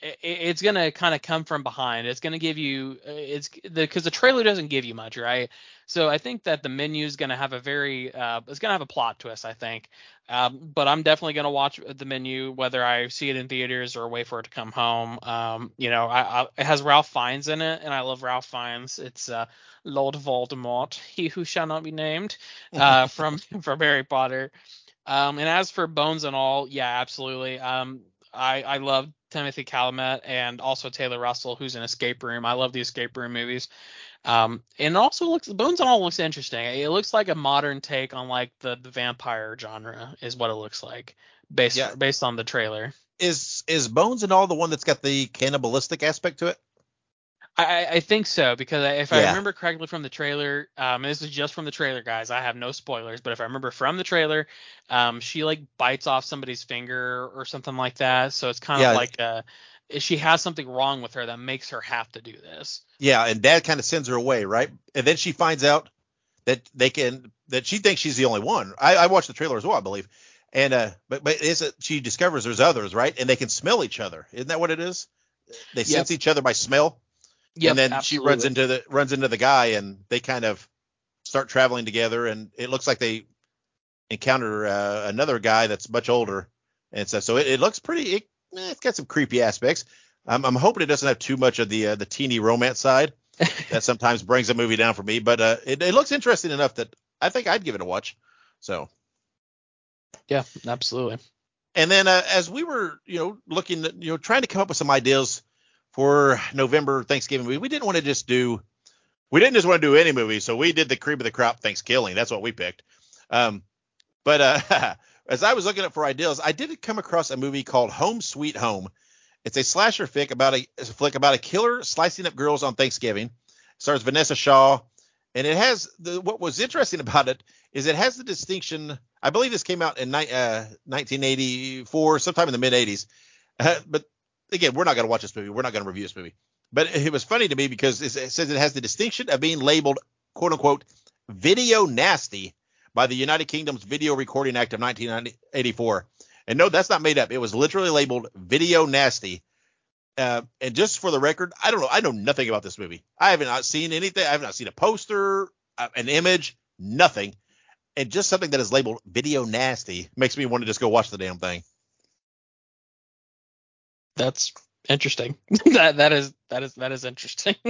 it, it's going to kind of come from behind. It's going to give you. uh, It's the because the trailer doesn't give you much, right? So I think that the menu is going to have a very. Uh, it's going to have a plot twist, I think. Um, but I'm definitely going to watch the menu, whether I see it in theaters or wait for it to come home. Um, you know, I, I, it has Ralph Fiennes in it, and I love Ralph Fiennes. It's uh, Lord Voldemort, [LAUGHS] he who shall not be named, uh, from [LAUGHS] from Harry Potter. Um, and as for Bones and All, yeah, absolutely. Um, I I love Timothée Chalamet and also Taylor Russell, who's in Escape Room. I love the Escape Room movies. Um, and also looks Bones and All looks interesting. It looks like a modern take on like the, the vampire genre is what it looks like based Yeah. based on the trailer. Is is Bones and All the one that's got the cannibalistic aspect to it? I, I- think so because if I remember correctly from the trailer, um, this is just from the trailer, guys. I have no spoilers, but if I remember from the trailer, um, she like bites off somebody's finger or something like that. So it's kind Yeah. of like uh she has something wrong with her that makes her have to do this. Yeah, and Dad kind of sends her away, right? And then she finds out that they can that she thinks she's the only one. I, I watched the trailer as well, I believe. And uh, but but is it she discovers there's others, right? And they can smell each other. Isn't that what it is? They Yep. sense each other by smell. Yep, and then she runs into the runs into the guy, and they kind of start traveling together. And it looks like they encounter uh, another guy that's much older, and so so it, it looks pretty. It, eh, it's got some creepy aspects. I'm, I'm hoping it doesn't have too much of the uh, the teeny romance side [LAUGHS] that sometimes brings a movie down for me. But uh, it, it looks interesting enough that I think I'd give it a watch. So, yeah, absolutely. and then uh, as we were, you know, looking, you know, trying to come up with some ideas for November Thanksgiving movie, we didn't want to just do, we didn't just want to do any movie, so we did the cream of the crop ThanksKilling. That's what we picked. Um, but uh, [LAUGHS] as I was looking up for ideas, I did come across a movie called Home Sweet Home. It's a slasher flick about a, a flick about a killer slicing up girls on Thanksgiving. It stars Vanessa Shaw, and it has the what was interesting [LAUGHS] about it is it has the distinction. I believe this came out in ni- uh, 1984, sometime in the mid 80s. Uh, but again, we're not going to watch this movie. We're not going to review this movie. But it was funny to me because it says it has the distinction of being labeled "quote unquote" video nasty by the United Kingdom's Video Recording Act of 1984. And no, that's not made up. It was literally labeled video nasty. Uh, and just for the record, I don't know. I know nothing about this movie. I have not seen anything. I have not seen a poster, uh, an image, nothing. And just something that is labeled video nasty makes me want to just go watch the damn thing. That's interesting. [LAUGHS] that that is that is that is interesting. [LAUGHS]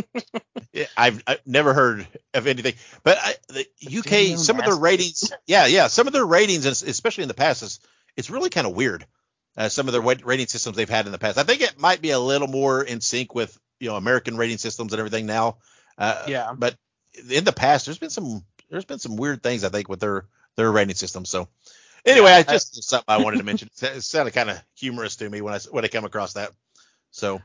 Yeah, I've, I've never heard of anything, but I, the UK, Video some of their ratings, yeah, yeah, some of their ratings, es- especially in the past, is it's really kind of weird. Uh, some of their rating systems they've had in the past. I think it might be a little more in sync with you know American rating systems and everything now. Uh, Yeah. But in the past, there's been some there's been some weird things I think with their their rating system. So anyway, Yeah, I just something I wanted to mention. It sounded kind of humorous to me when I when I come across that. So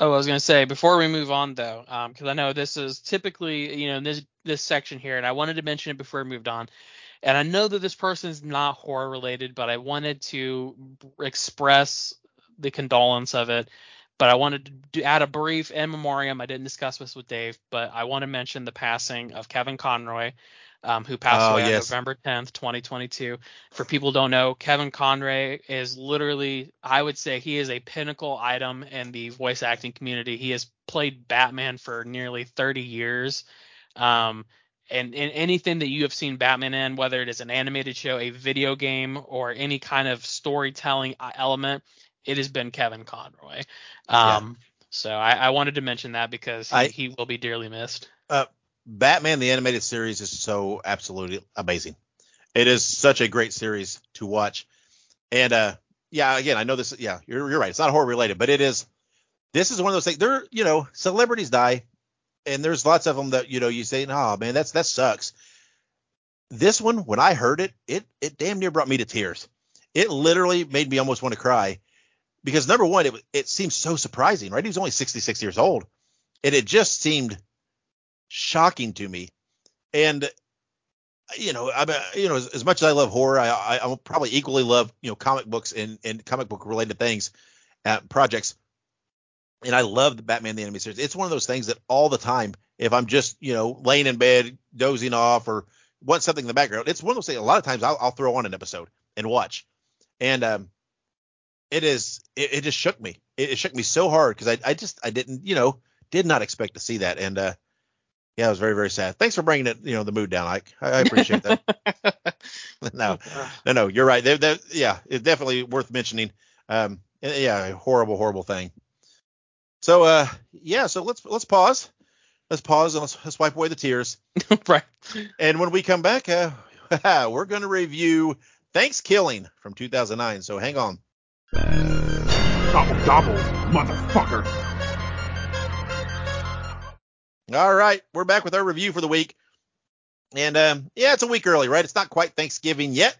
Oh, I was gonna say before we move on though, um, because I know this is typically you know this this section here, and I wanted to mention it before we moved on. And I know that this person is not horror related, but I wanted to express the condolence of it. But I wanted to add a brief in memoriam. I didn't discuss this with Dave, but I want to mention the passing of Kevin Conroy, um, who passed Oh, away yes. on November 10th, 2022. For people who don't know, Kevin Conroy is literally, I would say, he is a pinnacle item in the voice acting community. He has played Batman for nearly 30 years. Um, and in anything that you have seen Batman in, whether it is an animated show, a video game, or any kind of storytelling uh, element, it has been Kevin Conroy. Um, So I, I wanted to mention that because he, I- he will be dearly missed. Batman the animated series is so absolutely amazing. It is such a great series to watch. And uh yeah, again, I know this yeah, you're you're right. It's not horror related, but it is this is one of those things. There, you know, celebrities die and there's lots of them that, you know, you say, "Oh, man, that's that sucks." this one, when I heard it, it it damn near brought me to tears. It literally made me almost want to cry because number one, it it seems so surprising, right? He was only 66 years old, and it just seemed shocking to me. And you know, I mean, you know, as, as, much as I love horror, I, I I probably equally love you know comic books and and comic book related things, uh, projects. And I love the Batman the Animated Series. It's one of those things that all the time, if I'm just you know laying in bed dozing off or want something in the background, it's one of those things. A lot of times I'll, I'll throw on an episode and watch, and um, it is it, it just shook me. It, it, shook me so hard because I I just I didn't you know did not expect to see that, and uh, yeah, it was very, very sad. Thanks for bringing it, you know, the mood down, Ike. I, I appreciate that. [LAUGHS] [LAUGHS] no, no, no, you're right. They're, they're, yeah, it's definitely worth mentioning. Um, yeah, a horrible, horrible thing. So, uh, yeah, so let's let's pause. Let's pause and let's, let's wipe away the tears. [LAUGHS] right. And when we come back, uh, we're going to review ThanksKilling from 2009. So hang on. Gobble, gobble, motherfucker. All right, we're back with our review for the week. And um, yeah, it's a week early, right? It's not quite Thanksgiving yet,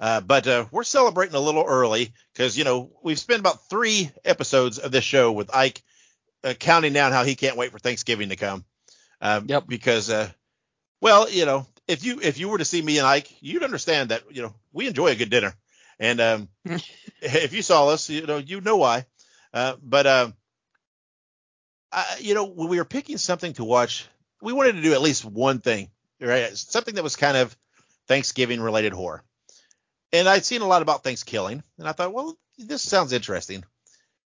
uh, but uh, we're celebrating a little early because you know we've spent about three episodes of this show with Ike uh, counting down how he can't wait for Thanksgiving to come. Um, yep. Because, uh, well, you know, if you if you were to see me and Ike, you'd understand that you know we enjoy a good dinner, and um, [LAUGHS] if you saw us, you know you know why. Uh, but you know, when we were picking something to watch, we wanted to do at least one thing, right? Something that was kind of Thanksgiving related horror. And I'd seen a lot about ThanksKilling, and I thought, well, this sounds interesting.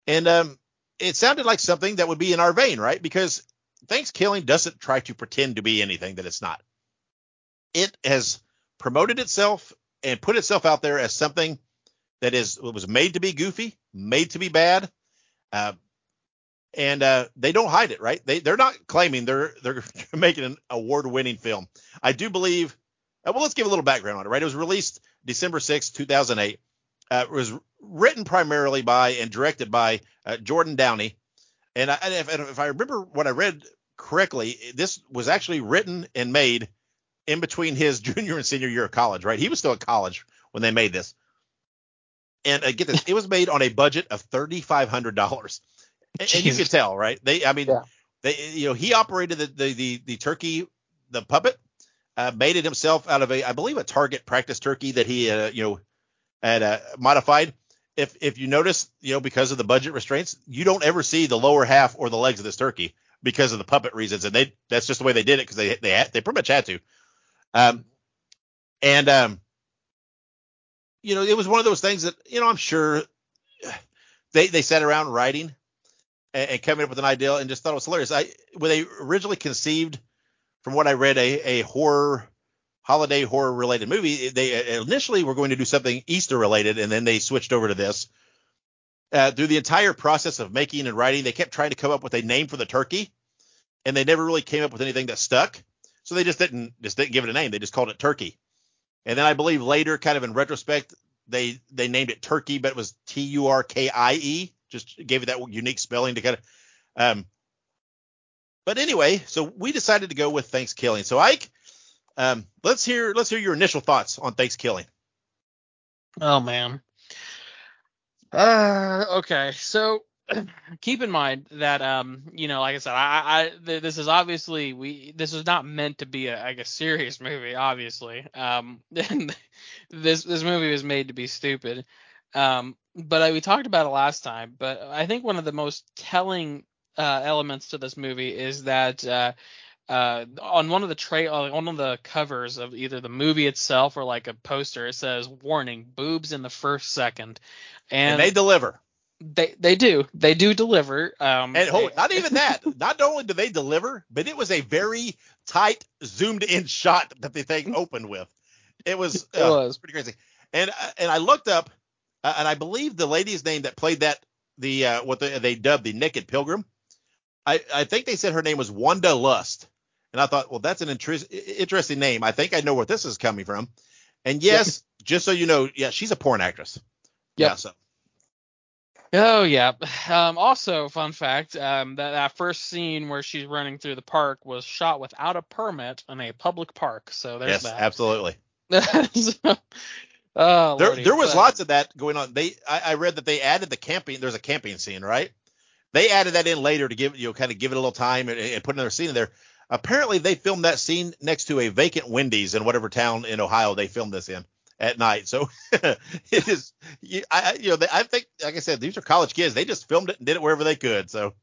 And um, it sounded like something that would be in our vein, right? Because ThanksKilling doesn't try to pretend to be anything that it's not. It has promoted itself and put itself out there as something that is was made to be goofy, made to be bad, uh, and uh, they don't hide it, right? They they're not claiming they're they're [LAUGHS] making an award-winning film. I do believe. Uh, well, let's give a little background on it, right? It was released December 6, 2008. Uh, it was written primarily by and directed by uh, Jordan Downey. And, I, and if, if I remember what I read correctly, this was actually written and made in between his [LAUGHS] junior and senior year of college, right? He was still at college when they made this. And uh, get this, it was made on a budget of thirty five hundred dollars and, [LAUGHS] and you can tell, right? They, I mean, yeah. they, you know, he operated the the the, the turkey, the puppet, uh, made it himself out of a, I believe, a Target practice turkey that he, uh, you know, had uh, modified. If if you notice, you know, because of the budget restraints, you don't ever see the lower half or the legs of this turkey because of the puppet reasons, and they that's just the way they did it because they they had, they pretty much had to. Um, and um, you know, it was one of those things that you know I'm sure [SIGHS] they they sat around writing and, and coming up with an idea and just thought it was hilarious. I when they originally conceived, from what I read, a, a horror holiday horror related movie. They initially were going to do something Easter related, and then they switched over to this. Uh, through the entire process of making and writing, they kept trying to come up with a name for the turkey, and they never really came up with anything that stuck. So they just didn't just didn't give it a name. They just called it Turkey. And then I believe later, kind of in retrospect, they they named it Turkey, but it was T U R K I E just gave it that unique spelling to kind of. Um, but anyway, so we decided to go with ThanksKilling. So Ike, um, let's hear let's hear your initial thoughts on ThanksKilling. Oh man. Uh, okay, so [CLEARS THROAT] keep in mind that um you know like I said I, I this is obviously we this is not meant to be a like a serious movie obviously um [LAUGHS] this this movie was made to be stupid um but I, we talked about it last time. But I think one of the most telling uh, elements to this movie is that uh, uh, on one of the tra- on one of the covers of either the movie itself or like a poster, it says "Warning: Boobs in the first second. And, and they deliver. They they do they do deliver. Um, and hold, not even that. [LAUGHS] not only do they deliver, but it was a very tight, zoomed in shot that the thing [LAUGHS] opened with. It was, it was. pretty crazy. And uh, and I looked up uh, and I believe the lady's name that played that the uh, what they, they dubbed the Naked Pilgrim. I, I think they said her name was Wanda Lust, and I thought, well, that's an interesting name. I think I know where this is coming from. And yes, just so you know, yeah, she's a porn actress. Yep. Yeah. So. Oh yeah. [SIGHS] Um, also, fun fact: um, that that first scene where she's running through the park was shot without a permit in a public park. So there's yes, that. absolutely. [LAUGHS] So- oh, There, Lordy. there was But- lots of that going on. They, I, I read that they added the camping. There's a camping scene, right? They added that in later to give you know, kind of give it a little time and, and put another scene in there. Apparently, they filmed that scene next to a vacant Wendy's in whatever town in Ohio they filmed this in at night. So [LAUGHS] it is, you, I, you know, they, I think, like I said, these are college kids. They just filmed it and did it wherever they could. So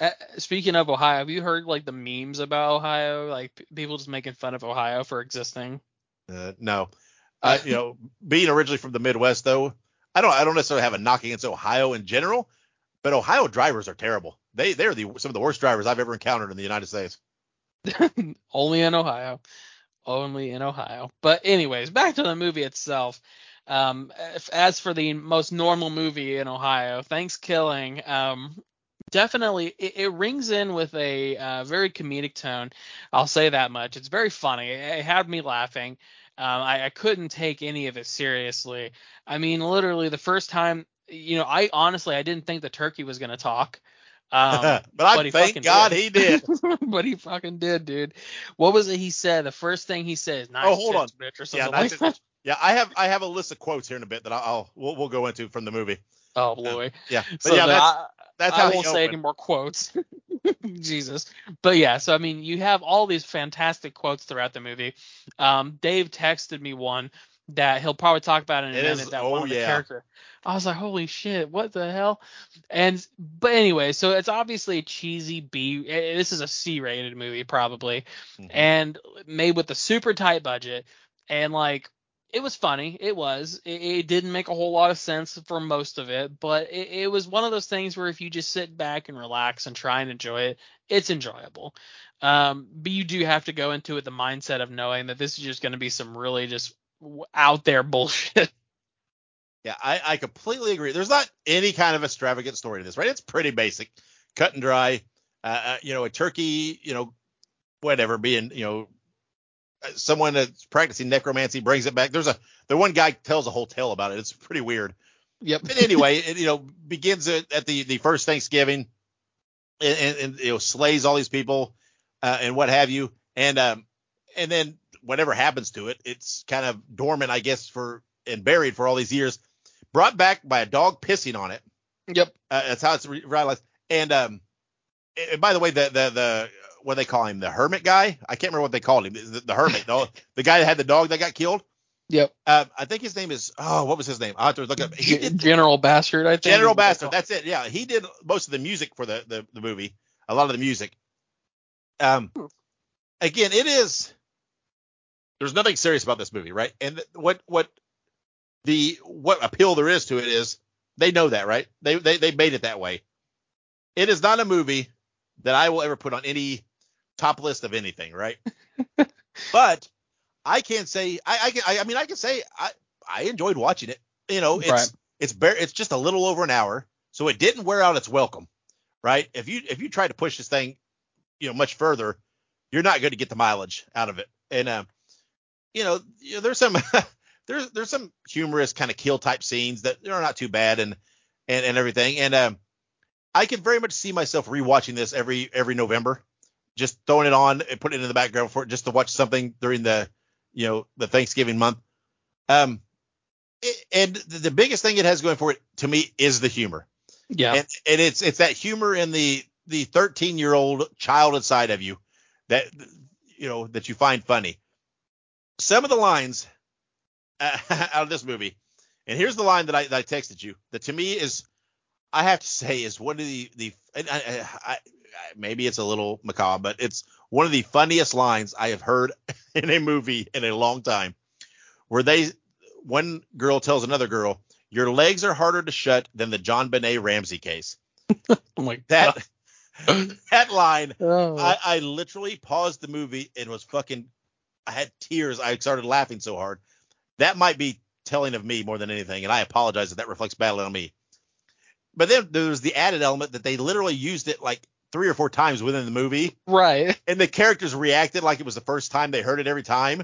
Uh, speaking of Ohio, have you heard like the memes about Ohio? Like people just making fun of Ohio for existing. Uh, no, uh, [LAUGHS] you know, being originally from the Midwest, though, I don't, I don't necessarily have a knock against Ohio in general, but Ohio drivers are terrible. They, they're the some of the worst drivers I've ever encountered in the United States. [LAUGHS] Only in Ohio. Only in Ohio. But anyways, back to the movie itself. Um, if- as for the most normal movie in Ohio, ThanksKilling, um, definitely it, it rings in with a uh, very comedic tone. I'll say that much. It's very funny. It, it had me laughing. Um, I, I couldn't take any of it seriously. I mean, literally the first time, you know, I honestly I didn't think the turkey was gonna talk. Um, [LAUGHS] but I but he thank God did. he did. [LAUGHS] but he fucking did, dude. What was it he said? The first thing he says, nice Oh, hold tits, on. bitch, or Yeah, something nice that. Yeah, I have I have a list of quotes here in a bit that I'll, I'll we'll, we'll go into from the movie. Oh boy. Yeah, but So yeah, the- that's I, I how he won't say any more quotes. [LAUGHS] Jesus. But yeah, so I mean, you have all these fantastic quotes throughout the movie. Um, Dave texted me one that he'll probably talk about in a It minute. is- that oh, one yeah. character. I was like, holy shit, what the hell? And but anyway, so it's obviously a cheesy B. eh, This is a C-rated movie probably, Mhm. and made with a super tight budget. And like, it was funny. It was. It, it didn't make a whole lot of sense for most of it, but it, it was one of those things where if you just sit back and relax and try and enjoy it, it's enjoyable. Um, but you do have to go into it the mindset of knowing that this is just going to be some really just out there [LAUGHS] bullshit. Yeah, I, I completely agree. There's not any kind of extravagant story to this, right? It's pretty basic, cut and dry. Uh, uh, you know, a turkey, you know, whatever, being, you know, someone that's practicing necromancy brings it back. There's a the one guy tells a whole tale about it. It's pretty weird. Yep. But anyway, [LAUGHS] it you know begins at, at the the first Thanksgiving, and, and, and you know slays all these people, uh, and what have you, and um and then whatever happens to it, it's kind of dormant, I guess, for and buried for all these years, brought back by a dog pissing on it. Yep. Uh, that's how it's re- revitalized. And um, and by the way, the the the what do they call him, the hermit guy? I can't remember what they called him. The, the hermit, the, the guy that had the dog that got killed. Yep. Uh, I think his name is oh, what was his name? I have to look up. He did General Bastard, I think. General Bastard. That's it. Yeah, he did most of the music for the, the the movie. A lot of the music. Um, again, it is. There's nothing serious about this movie, right? And what what the what appeal there is to it is they know that, right? They they they made it that way. It is not a movie that I will ever put on any top list of anything, right? [LAUGHS] but I can't say I I can I, I mean I can say I I enjoyed watching it. You know, it's Right. it's bare it's just a little over an hour, so it didn't wear out its welcome, right? If you if you try to push this thing, you know, much further, you're not going to get the mileage out of it. And um, you know, you know, there's some [LAUGHS] there's there's some humorous kind of kill type scenes that are not too bad and and and everything. And um, I can very much see myself rewatching this every every November, just throwing it on and putting it in the background for just to watch something during the you know the Thanksgiving month. Um, it, and the biggest thing it has going for it to me is the humor Yeah. and, and it's it's that humor in the the 13 year old child inside of you that you know that you find funny. Some of the lines uh, [LAUGHS] out of this movie, and here's the line that I that I texted you that to me is I have to say is one of the the I, I, maybe it's a little macabre, but it's one of the funniest lines I have heard [LAUGHS] in a movie in a long time, where they one girl tells another girl, "Your legs are harder to shut than the JonBenét Ramsey case." [LAUGHS] oh my That God. [LAUGHS] that line, Oh. I, I literally paused the movie and was fucking. I had tears. I started laughing so hard. That might be telling of me more than anything, and I apologize if that reflects badly on me. But then there's the added element that they literally used it like three or four times within the movie, right. [LAUGHS] and the characters reacted like it was the first time they heard it every time,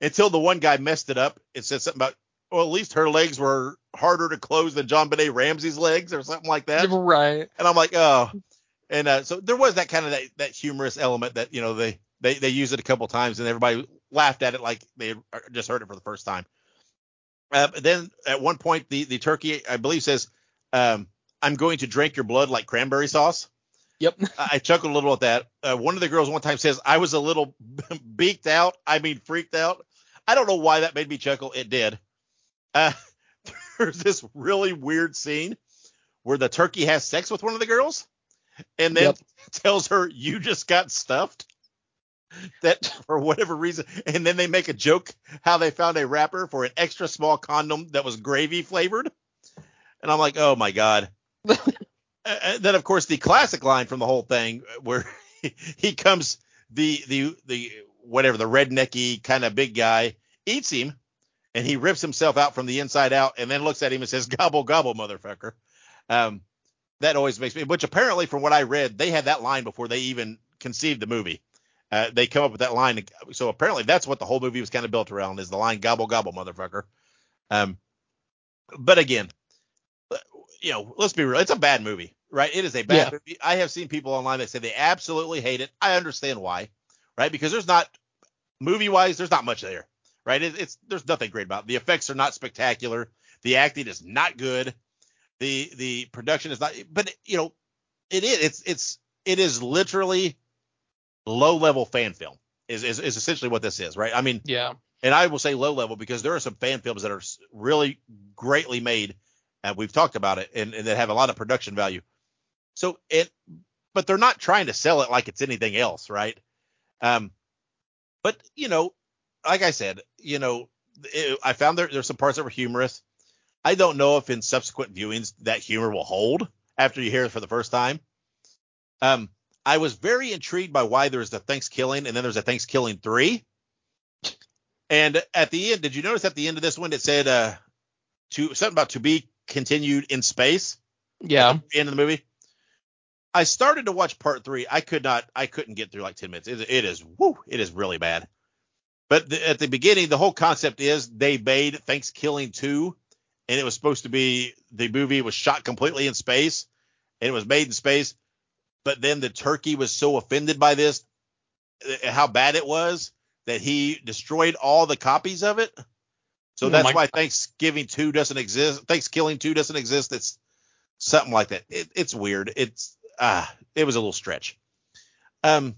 until the one guy messed it up and said something about well, at least her legs were harder to close than JonBenét Ramsey's legs or something like that. [LAUGHS] Right. And I'm like, oh. And uh, so there was that kind of that, that humorous element that you know they they they used it a couple times and everybody laughed at it like they just heard it for the first time. Uh, then at one point the the turkey I believe says, um, "I'm going to drink your blood like cranberry sauce." Yep. [LAUGHS] I chuckled a little at that. Uh, one of the girls one time says, "I was a little [LAUGHS] beaked out. I mean, freaked out." I don't know why that made me chuckle. It did. Uh, [LAUGHS] there's this really weird scene where the turkey has sex with one of the girls, and then Yep. tells her, "You just got stuffed." That for whatever reason, and then they make a joke how they found a wrapper for an extra small condom that was gravy flavored, and I'm like, "Oh my god." Uh, and then of course the classic line from the whole thing where [LAUGHS] he comes the the the whatever the rednecky kind of big guy eats him and he rips himself out from the inside out and then looks at him and says gobble gobble motherfucker. Um that always makes me which apparently from what i read they had that line before they even conceived the movie. Uh, they come up with that line so apparently that's what the whole movie was kind of built around is the line gobble gobble motherfucker. Um but again you know, let's be real. It's a bad movie, right? It is a bad Yeah. movie. I have seen people online that say they absolutely hate it. I understand why, right? Because there's not movie wise, there's not much there, right? It, it's there's nothing great about it. The effects are not spectacular. The acting is not good. The the production is not, but you know, it is it's it's it is literally low level fan film. Is, is is essentially what this is, right? I mean, Yeah. and I will say low level because there are some fan films that are really greatly made, and we've talked about it, and, and that have a lot of production value. So it, but they're not trying to sell it like it's anything else, right? Um, but you know, like I said, you know, it, I found there there's some parts that were humorous. I don't know if in subsequent viewings that humor will hold after you hear it for the first time. Um, I was very intrigued by why there's the ThanksKilling and then there's a ThanksKilling three. And at the end, did you notice at the end of this one it said uh to something about to be continued in space? Yeah. At the end of the movie. I started to watch part three. I could not. I couldn't get through like ten minutes. It, it is whoo. It is really bad. But the, at the beginning, the whole concept is they made ThanksKilling two, and it was supposed to be the movie was shot completely in space, and it was made in space. But then the turkey was so offended by this, uh, how bad it was, that he destroyed all the copies of it. So Oh that's why ThanksKilling two doesn't exist. ThanksKilling two doesn't exist. It's something like that. It, it's weird. It's ah, it was a little stretch. Um.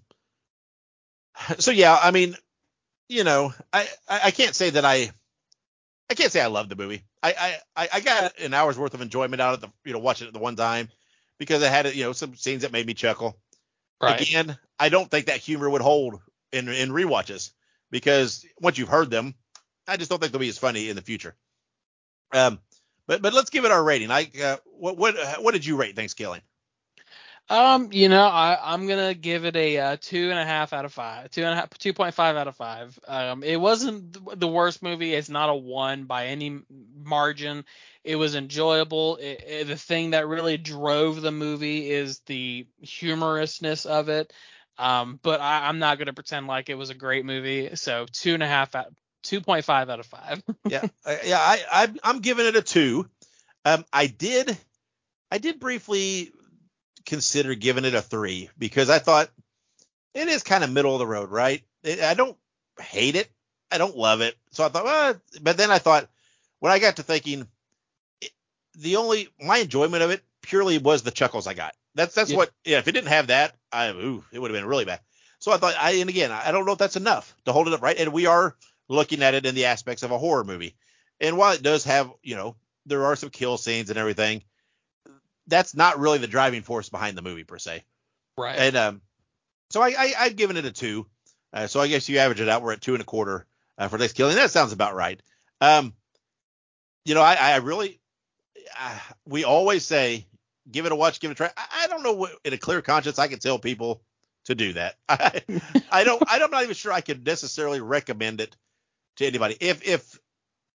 So yeah, I mean, you know, I I, I can't say that I I can't say I love the movie. I, I I- I got an hour's worth of enjoyment out of the you know watching it the one time because it had you know some scenes that made me chuckle. Right. Again, I don't think that humor would hold in in rewatches because once you've heard them, I just don't think they'll be as funny in the future. Um, but but let's give it our rating. I uh, what what what did you rate ThanksKilling? Um, you know, I I'm gonna give it a uh, two and a half out of five, two and a half, two point five out of five. Um, it wasn't the worst movie. It's not a one by any margin. It was enjoyable. It, it- the thing that really drove the movie is the humorousness of it. Um, but I, I'm not gonna pretend like it was a great movie. So two and a half out, two point five out of five. [LAUGHS] yeah, yeah. I, I I'm giving it a two. Um, I did I did briefly consider giving it a three because I thought it is kind of middle of the road, right? It, I don't hate it, I don't love it, so I thought, well, but then I thought when I got to thinking, it, the only my enjoyment of it purely was the chuckles I got. That's that's Yeah. what yeah. If it didn't have that, I ooh, it would have been really bad. So I thought, I and again, I don't know if that's enough to hold it up, right? And we are looking at it in the aspects of a horror movie. And while it does have, you know, there are some kill scenes and everything, that's not really the driving force behind the movie per se. right. And um, so I, I I've given it a two. Uh, so I guess you average it out. We're at two and a quarter uh, for killing. That sounds about right. Um, you know, I, I really, uh, we always say, give it a watch, give it a try. I, I don't know what, in a clear conscience, I can tell people to do that. [LAUGHS] I, I don't, I'm not even sure I could necessarily recommend it to anybody. If, if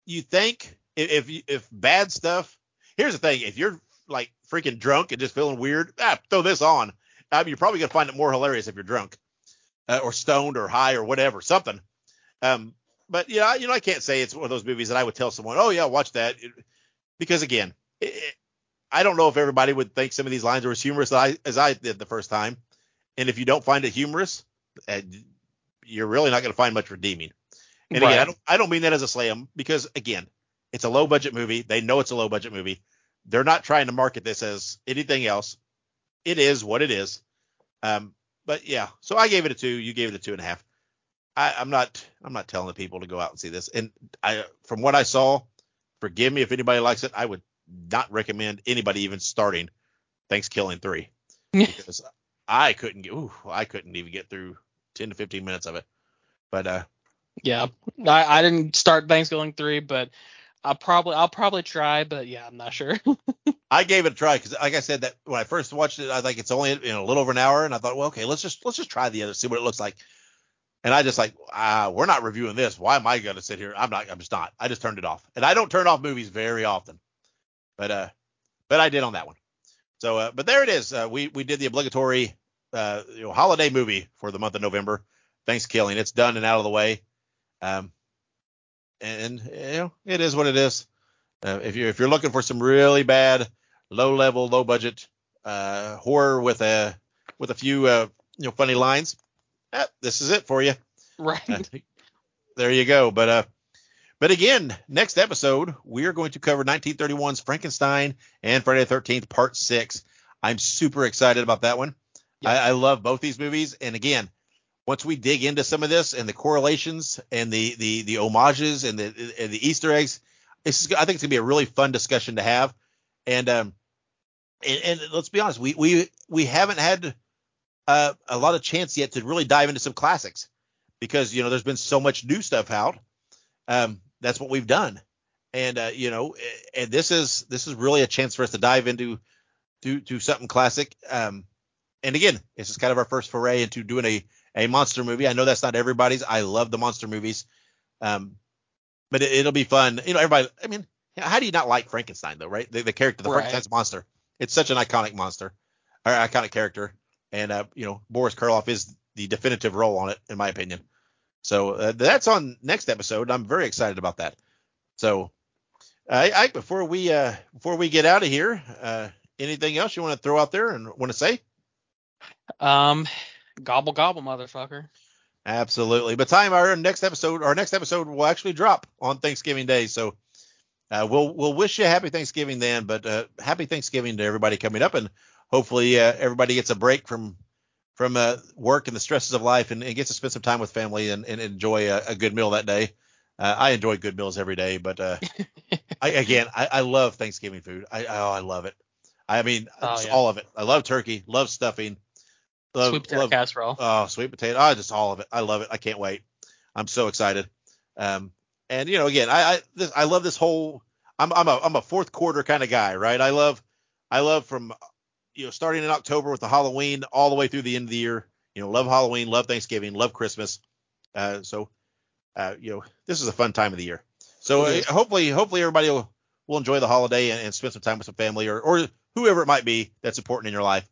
you think, if, if, if bad stuff, here's the thing, if you're like freaking drunk and just feeling weird, ah, throw this on. You're probably gonna find it more hilarious if you're drunk, uh, or stoned, or high, or whatever, something. Um, but I- you know, I can't say it's one of those movies that I would tell someone, oh yeah, watch that, because again, it, it- I don't know if everybody would think some of these lines are as humorous as I, as I did the first time, and if you don't find it humorous, uh, you're really not going to find much redeeming. And again, I don't, I don't mean that as a slam because again, it's a low budget movie. They know it's a low budget movie. They're not trying to market this as anything else. It is what it is. Um, but yeah, so I gave it a two. You gave it a two and a half. I, I'm not, I'm not telling the people to go out and see this. And I, from what I saw, forgive me if anybody likes it. I would not recommend anybody even starting ThanksKilling three [LAUGHS] because I couldn't get, ooh, I couldn't even get through 10 to 15 minutes of it. But uh, Yeah, I, I didn't start ThanksKilling three, but I'll probably I'll probably try, but yeah, I'm not sure. [LAUGHS] I gave it a try because, like I said, that when I first watched it, I think it's only know, a little over an hour, and I thought, well, okay, let's just let's just try the other, see what it looks like. And I just like, ah, we're not reviewing this. Why am I to sit here? I'm not. I'm just not. I just turned it off, and I don't turn off movies very often, but uh, but I did on that one. So, uh, but there it is. Uh, we we did the obligatory uh, you know, holiday movie for the month of November, ThanksKilling. It's done and out of the way. Um, and you know, it is what it is. Uh, if you're if you're looking for some really bad, low level, low budget uh, horror with a with a few uh, you know funny lines, eh, this is it for you. right. Uh, there you go. But uh, but again, next episode we are going to cover 1931's Frankenstein and Friday the 13th Part Six. I'm super excited about that one. Yeah. I, I love both these movies, and again, once we dig into some of this and the correlations and the the the homages and the and the Easter eggs, I think it's gonna be a really fun discussion to have. And um and, and let's be honest, we we we haven't had uh, a lot of chance yet to really dive into some classics because you know there's been so much new stuff out. Um, that's what we've done, and uh, you know, and this is this is really a chance for us to dive into to to something classic. Um, and again, this is kind of our first foray into doing a a monster movie. I know that's not everybody's. I love the monster movies, um, but it, it'll be fun. You know, everybody. I mean, how do you not like Frankenstein though, right? The, the character, the Right. Frankenstein's monster. It's such an iconic monster, or iconic character, and uh, you know, Boris Karloff is the definitive role on it, in my opinion. So uh, that's on next episode. I'm very excited about that. So, I, I before we uh, before we get out of here, uh, anything else you want to throw out there and want to say? Um, gobble gobble, motherfucker. Absolutely. But time our next episode, our next episode will actually drop on Thanksgiving Day. So uh, we'll we'll wish you a happy Thanksgiving then. But uh, happy Thanksgiving to everybody coming up, and hopefully uh, everybody gets a break from from uh, work and the stresses of life, and, and gets to spend some time with family and, and enjoy a, a good meal that day. Uh, I enjoy good meals every day, but uh, [LAUGHS] I, again, I, I love Thanksgiving food. I oh, I love it. I mean, Oh, yeah. all of it. I love turkey, love stuffing, love, Sweet potato love casserole. Oh, sweet potato. Oh, just all of it. I love it. I can't wait. I'm so excited. Um, and you know, again, I I, this, I love this whole. I'm I'm a I'm a fourth quarter kind of guy, right? I love I love from you know starting in October with the Halloween all the way through the end of the year. You know, love Halloween, love Thanksgiving, love Christmas. Uh, so, uh, you know, this is a fun time of the year. So uh, hopefully, hopefully everybody will, will enjoy the holiday and, and spend some time with some family or or whoever it might be that's important in your life.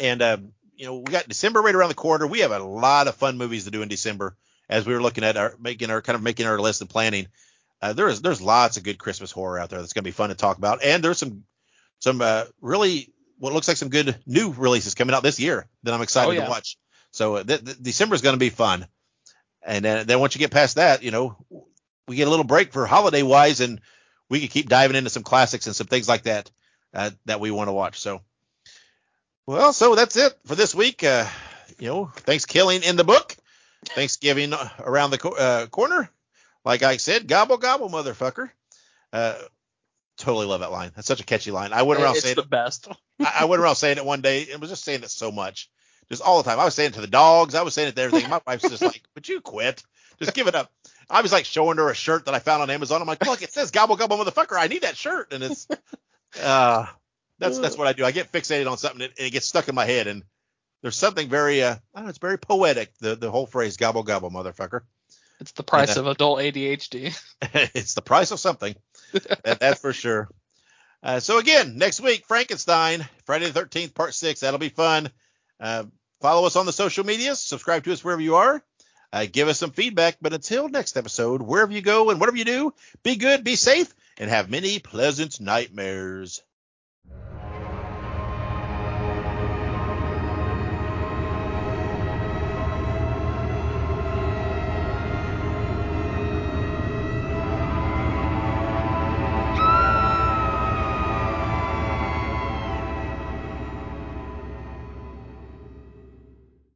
And um, you know, we got December right around the corner. We have a lot of fun movies to do in December as we were looking at our making our kind of making our list and planning. Uh, there's there's lots of good Christmas horror out there that's going to be fun to talk about, and there's some some uh, really what looks like some good new releases coming out this year that I'm excited Oh, yeah. to watch. So uh, th- th- December is going to be fun, and then then once you get past that, you know, we get a little break for holiday wise, and we can keep diving into some classics and some things like that uh, that we want to watch. So. Well, so that's it for this week. Uh, you know, ThanksKilling in the book, Thanksgiving around the co- uh, corner. Like I said, gobble gobble, motherfucker. Uh, totally love that line. That's such a catchy line. I went around it's saying the it. best. [LAUGHS] I, I went around saying it one day and was just saying it so much, just all the time. I was saying it to the dogs. I was saying it to everything. My wife's just like, "Would you quit? Just give it up." I was like showing her a shirt that I found on Amazon. I'm like, "Look, it says gobble gobble, motherfucker. I need that shirt." And it's, [LAUGHS] uh, that's that's what I do. I get fixated on something and it, gets stuck in my head. And there's something very, uh, I don't know, it's very poetic. The the whole phrase gobble gobble, motherfucker. It's the price Yeah. of adult ADHD. [LAUGHS] it's the price of something. [LAUGHS] that, that's for sure. Uh, so again, next week, Frankenstein, Friday the 13th, part six. That'll be fun. Uh, follow us on the social medias. Subscribe to us wherever you are. Uh, give us some feedback. But until next episode, wherever you go and whatever you do, be good, be safe, and have many pleasant nightmares.